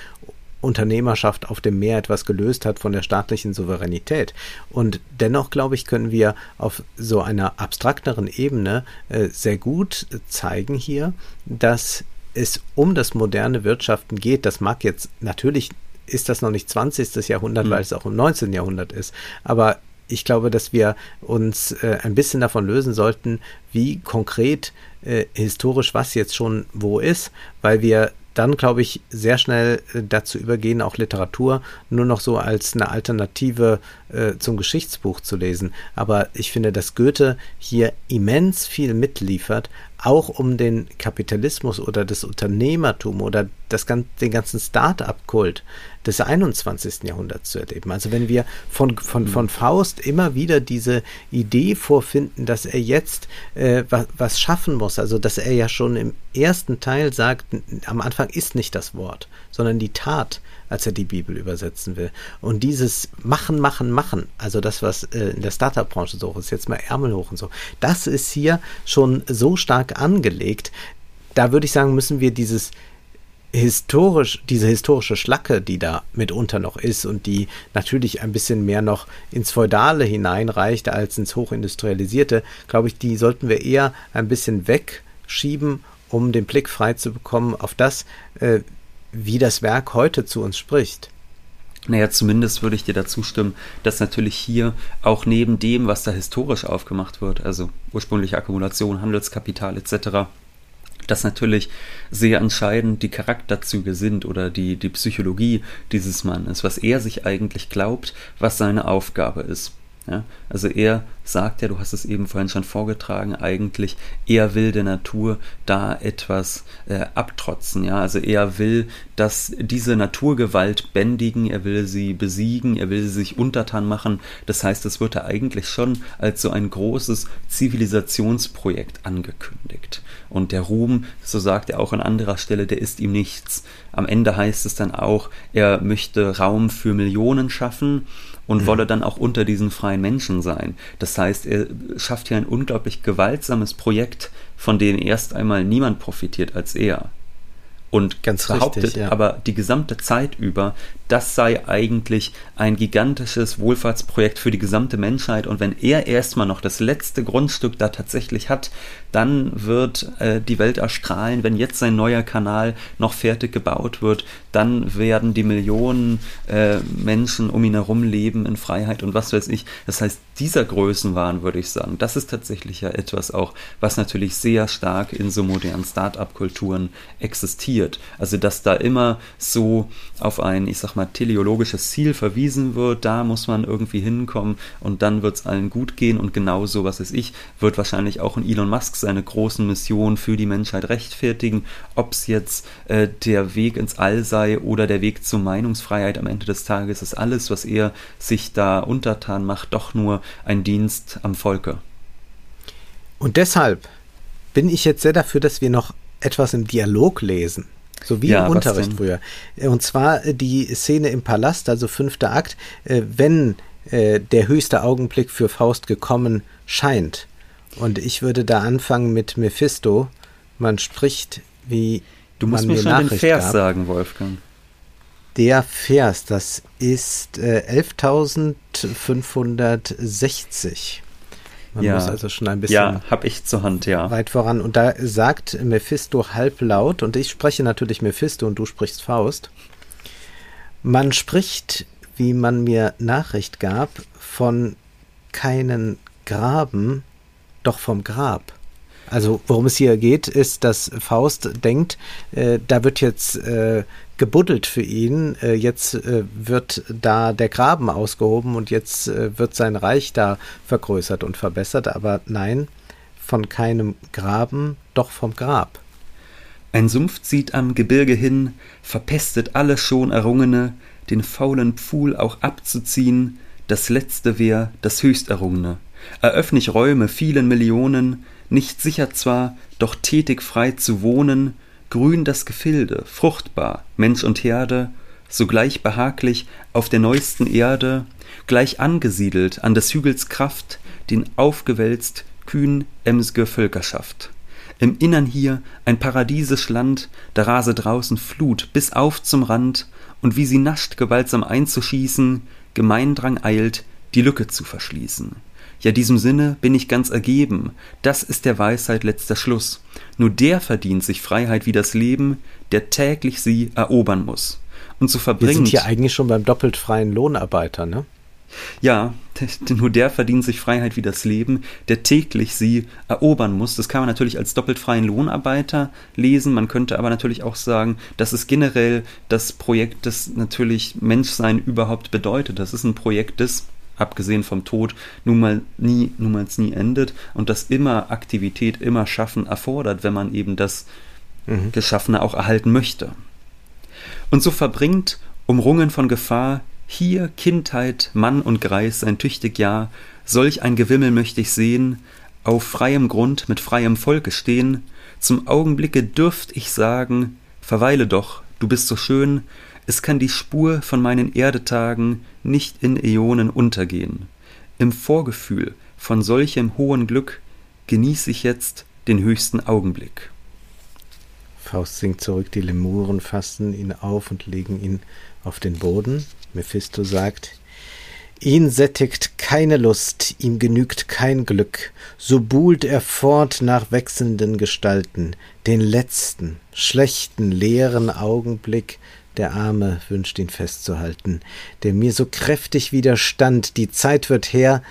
Unternehmerschaft auf dem Meer etwas gelöst hat von der staatlichen Souveränität. Und dennoch, glaube ich, können wir auf so einer abstrakteren Ebene äh, sehr gut zeigen hier, dass es um das moderne Wirtschaften geht. Das mag jetzt natürlich ist das noch nicht 20. Jahrhundert, mhm. weil es auch im 19. Jahrhundert ist. Aber ich glaube, dass wir uns äh, ein bisschen davon lösen sollten, wie konkret äh, historisch was jetzt schon wo ist, weil wir dann, glaube ich, sehr schnell äh, dazu übergehen, auch Literatur nur noch so als eine Alternative äh, zum Geschichtsbuch zu lesen. Aber ich finde, dass Goethe hier immens viel mitliefert, auch um den Kapitalismus oder das Unternehmertum oder das, den ganzen Start-up-Kult des 21. Jahrhunderts zu erleben. Also wenn wir von, von, von Faust immer wieder diese Idee vorfinden, dass er jetzt äh, was, was schaffen muss, also dass er ja schon im ersten Teil sagt, am Anfang ist nicht das Wort, sondern die Tat, als er die Bibel übersetzen will. Und dieses Machen, Machen, Machen, also das, was äh, in der Startup-Branche so ist, jetzt mal Ärmel hoch und so, das ist hier schon so stark angelegt. Da würde ich sagen, müssen wir dieses historisch, diese historische Schlacke, die da mitunter noch ist und die natürlich ein bisschen mehr noch ins Feudale hineinreicht als ins Hochindustrialisierte, glaube ich, die sollten wir eher ein bisschen wegschieben, um den Blick frei zu bekommen auf das, äh, wie das Werk heute zu uns spricht. Naja, zumindest würde ich dir dazu stimmen, dass natürlich hier auch neben dem, was da historisch aufgemacht wird, also ursprüngliche Akkumulation, Handelskapital etc., dass natürlich sehr entscheidend die Charakterzüge sind oder die, die Psychologie dieses Mannes, was er sich eigentlich glaubt, was seine Aufgabe ist. Ja? Also er sagt ja, du hast es eben vorhin schon vorgetragen, eigentlich, er will der Natur da etwas äh, abtrotzen. Ja? Also er will, dass diese Naturgewalt bändigen, er will sie besiegen, er will sie sich untertan machen. Das heißt, es wird er eigentlich schon als so ein großes Zivilisationsprojekt angekündigt. Und der Ruhm, so sagt er auch an anderer Stelle, der ist ihm nichts. Am Ende heißt es dann auch, er möchte Raum für Millionen schaffen und wolle dann auch unter diesen freien Menschen sein. Das heißt, er schafft hier ein unglaublich gewaltsames Projekt, von dem erst einmal niemand profitiert als er. Und Ganz behauptet richtig, ja. aber die gesamte Zeit über, das sei eigentlich ein gigantisches Wohlfahrtsprojekt für die gesamte Menschheit. Und wenn er erstmal noch das letzte Grundstück da tatsächlich hat, dann wird äh, die Welt erstrahlen. Wenn jetzt sein neuer Kanal noch fertig gebaut wird, dann werden die Millionen äh, Menschen um ihn herum leben in Freiheit und was weiß ich. Das heißt, dieser Größenwahn, würde ich sagen, das ist tatsächlich ja etwas auch, was natürlich sehr stark in so modernen Start-up-Kulturen existiert. Also dass da immer so auf ein, ich sag mal, teleologisches Ziel verwiesen wird, da muss man irgendwie hinkommen und dann wird es allen gut gehen und genauso, was weiß ich, wird wahrscheinlich auch in Elon Musk seine großen Missionen für die Menschheit rechtfertigen, ob es jetzt äh, der Weg ins All sei oder der Weg zur Meinungsfreiheit am Ende des Tages ist alles, was er sich da untertan macht, doch nur ein Dienst am Volke. Und deshalb bin ich jetzt sehr dafür, dass wir noch etwas im Dialog lesen. So wie ja, im Unterricht früher. Und zwar äh, die Szene im Palast, also fünfter Akt, äh, wenn äh, der höchste Augenblick für Faust gekommen scheint. Und ich würde da anfangen mit Mephisto. Man spricht, wie Du musst mir schon den Vers gab. sagen, Wolfgang. Der Vers, das ist äh, 11.560. Man ja. muss also schon ein bisschen ja, hab ich zur Hand, ja. weit voran. Und da sagt Mephisto halblaut, und ich spreche natürlich Mephisto und du sprichst Faust. Man spricht, wie man mir Nachricht gab, von keinen Graben, doch vom Grab. Also worum es hier geht, ist, dass Faust denkt, äh, da wird jetzt äh, gebuddelt für ihn, äh, jetzt äh, wird da der Graben ausgehoben und jetzt äh, wird sein Reich da vergrößert und verbessert, aber nein, von keinem Graben, doch vom Grab. Ein Sumpf zieht am Gebirge hin, verpestet alles schon Errungene, den faulen Pfuhl auch abzuziehen, das letzte wär das Höchsterrungene. Eröffn ich Räume vielen Millionen, nicht sicher zwar, doch tätig frei zu wohnen, grün das Gefilde, fruchtbar, Mensch und Herde, sogleich behaglich auf der neuesten Erde, gleich angesiedelt an des Hügels Kraft, den aufgewälzt kühn emsge Völkerschaft. Im Innern hier ein paradiesisch Land, da rase draußen Flut bis auf zum Rand, und wie sie nascht, gewaltsam einzuschießen, Gemeindrang eilt, die Lücke zu verschließen. Ja, diesem Sinne bin ich ganz ergeben. Das ist der Weisheit letzter Schluss. Nur der verdient sich Freiheit wie das Leben, der täglich sie erobern muss. Und so verbringt. Wir sind hier eigentlich schon beim doppelt freien Lohnarbeiter, ne? Ja, nur der verdient sich Freiheit wie das Leben, der täglich sie erobern muss. Das kann man natürlich als doppelt freien Lohnarbeiter lesen. Man könnte aber natürlich auch sagen, das ist generell das Projekt, das natürlich Menschsein überhaupt bedeutet. Das ist ein Projekt des abgesehen vom Tod, nun mal nie, nun mal nie endet und dass immer Aktivität, immer Schaffen erfordert, wenn man eben das mhm. Geschaffene auch erhalten möchte. Und so verbringt, umrungen von Gefahr, hier Kindheit, Mann und Greis sein tüchtig Jahr, solch ein Gewimmel möchte ich sehen, auf freiem Grund mit freiem Volke stehen, zum Augenblicke dürft ich sagen, verweile doch, du bist so schön, es kann die Spur von meinen Erdetagen nicht in Äonen untergehen. Im Vorgefühl von solchem hohen Glück genieße ich jetzt den höchsten Augenblick. Faust sinkt zurück, die Lemuren fassen ihn auf und legen ihn auf den Boden. Mephisto sagt, Ihn sättigt keine Lust, ihm genügt kein Glück, so buhlt er fort nach wechselnden Gestalten, den letzten, schlechten, leeren Augenblick der Arme wünscht ihn festzuhalten, der mir so kräftig widerstand. Die Zeit wird her,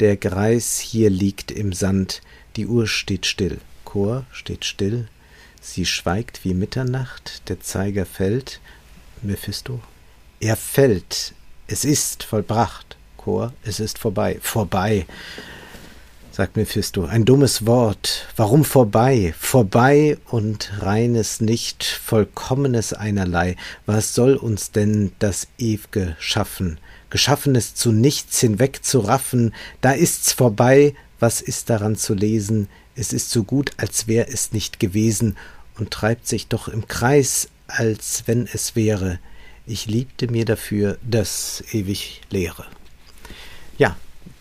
der Greis hier liegt im Sand. Die Uhr steht still, Chor steht still. Sie schweigt wie Mitternacht, der Zeiger fällt. Mephisto. Er fällt. Es ist vollbracht. Chor, es ist vorbei. Vorbei sagt Mephisto, ein dummes Wort. Warum vorbei? Vorbei und reines nicht, vollkommenes einerlei. Was soll uns denn das Ew'ge schaffen? Geschaffenes zu nichts hinweg zu raffen, da ist's vorbei, was ist daran zu lesen? Es ist so gut, als wär es nicht gewesen und treibt sich doch im Kreis, als wenn es wäre. Ich liebte mir dafür das ewig Leere. Ja,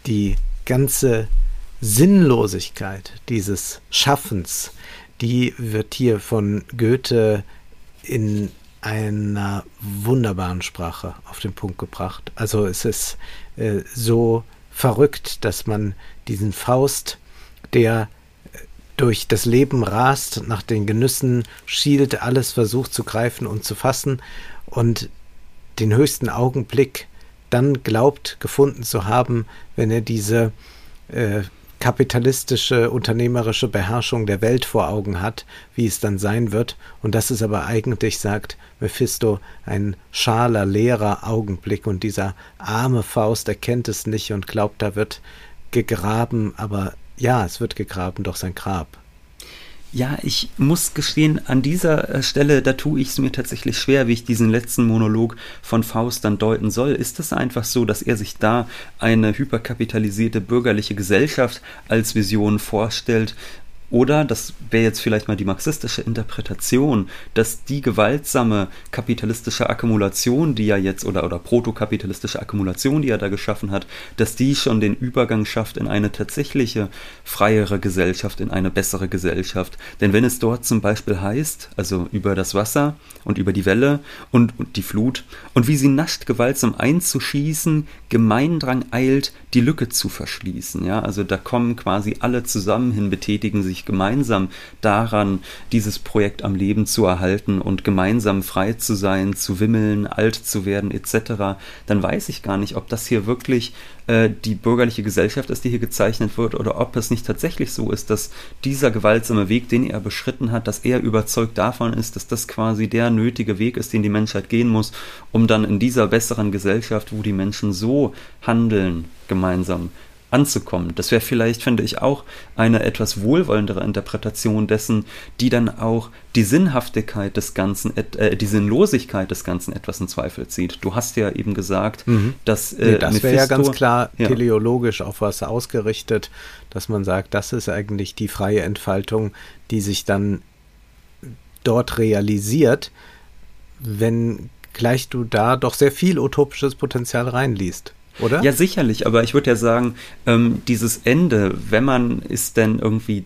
die ganze Sinnlosigkeit dieses Schaffens, die wird hier von Goethe in einer wunderbaren Sprache auf den Punkt gebracht. Also es ist äh, so verrückt, dass man diesen Faust, der äh, durch das Leben rast, nach den Genüssen schielt, alles versucht zu greifen und zu fassen und den höchsten Augenblick dann glaubt gefunden zu haben, wenn er diese äh, kapitalistische, unternehmerische Beherrschung der Welt vor Augen hat, wie es dann sein wird, und das ist aber eigentlich, sagt Mephisto, ein schaler, leerer Augenblick, und dieser arme Faust erkennt es nicht und glaubt, da wird gegraben, aber ja, es wird gegraben, doch sein Grab. Ja, ich muss gestehen, an dieser äh, Stelle, da tue ich es mir tatsächlich schwer, wie ich diesen letzten Monolog von Faust dann deuten soll. Ist es einfach so, dass er sich da eine hyperkapitalisierte bürgerliche Gesellschaft als Vision vorstellt, oder, das wäre jetzt vielleicht mal die marxistische Interpretation, dass die gewaltsame kapitalistische Akkumulation, die er jetzt, oder, oder protokapitalistische Akkumulation, die er da geschaffen hat, dass die schon den Übergang schafft in eine tatsächliche freiere Gesellschaft, in eine bessere Gesellschaft. Denn wenn es dort zum Beispiel heißt, also über das Wasser und über die Welle und, und die Flut, und wie sie nascht gewaltsam einzuschießen, Gemeindrang eilt, die Lücke zu verschließen. Ja, also da kommen quasi alle zusammen hin, betätigen sich sich gemeinsam daran, dieses Projekt am Leben zu erhalten und gemeinsam frei zu sein, zu wimmeln, alt zu werden etc., dann weiß ich gar nicht, ob das hier wirklich äh, die bürgerliche Gesellschaft ist, die hier gezeichnet wird, oder ob es nicht tatsächlich so ist, dass dieser gewaltsame Weg, den er beschritten hat, dass er überzeugt davon ist, dass das quasi der nötige Weg ist, den die Menschheit gehen muss, um dann in dieser besseren Gesellschaft, wo die Menschen so handeln, gemeinsam anzukommen. Das wäre vielleicht, finde ich, auch eine etwas wohlwollendere Interpretation dessen, die dann auch die Sinnhaftigkeit des Ganzen, äh, die Sinnlosigkeit des Ganzen etwas in Zweifel zieht. Du hast ja eben gesagt, mhm. dass äh, nee, das wäre ja ganz klar ja. teleologisch auf was ausgerichtet, dass man sagt, das ist eigentlich die freie Entfaltung, die sich dann dort realisiert, wenn gleich du da doch sehr viel utopisches Potenzial reinliest oder? Ja, sicherlich, aber ich würde ja sagen, ähm, dieses Ende, wenn man es denn irgendwie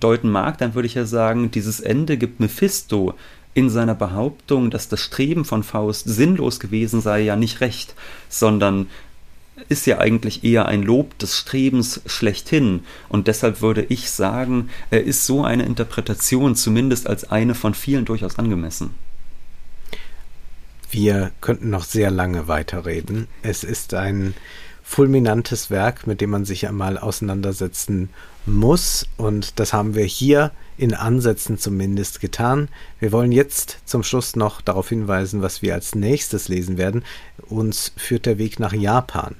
deuten mag, dann würde ich ja sagen, dieses Ende gibt Mephisto in seiner Behauptung, dass das Streben von Faust sinnlos gewesen sei, ja nicht recht, sondern ist ja eigentlich eher ein Lob des Strebens schlechthin. Und deshalb würde ich sagen, er ist so eine Interpretation zumindest als eine von vielen durchaus angemessen. Wir könnten noch sehr lange weiterreden. Es ist ein fulminantes Werk, mit dem man sich einmal auseinandersetzen muss. Und das haben wir hier in Ansätzen zumindest getan. Wir wollen jetzt zum Schluss noch darauf hinweisen, was wir als nächstes lesen werden. Uns führt der Weg nach Japan.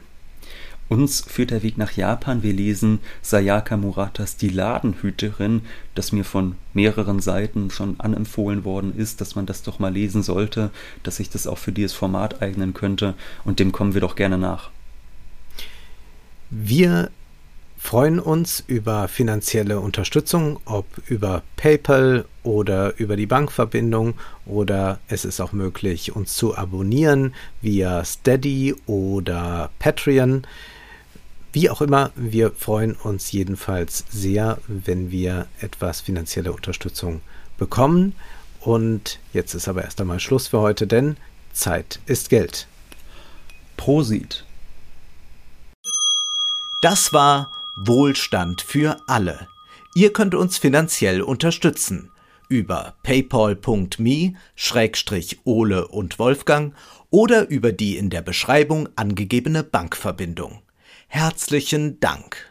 Uns führt der Weg nach Japan. Wir lesen Sayaka Muratas Die Ladenhüterin, das mir von mehreren Seiten schon anempfohlen worden ist, dass man das doch mal lesen sollte, dass sich das auch für dieses Format eignen könnte. Und dem kommen wir doch gerne nach. Wir freuen uns über finanzielle Unterstützung, ob über PayPal oder über die Bankverbindung oder es ist auch möglich, uns zu abonnieren via Steady oder Patreon. Wie auch immer, wir freuen uns jedenfalls sehr, wenn wir etwas finanzielle Unterstützung bekommen. Und jetzt ist aber erst einmal Schluss für heute, denn Zeit ist Geld. Prosit. Das war Wohlstand für alle. Ihr könnt uns finanziell unterstützen über paypal.me-ole und Wolfgang oder über die in der Beschreibung angegebene Bankverbindung. Herzlichen Dank.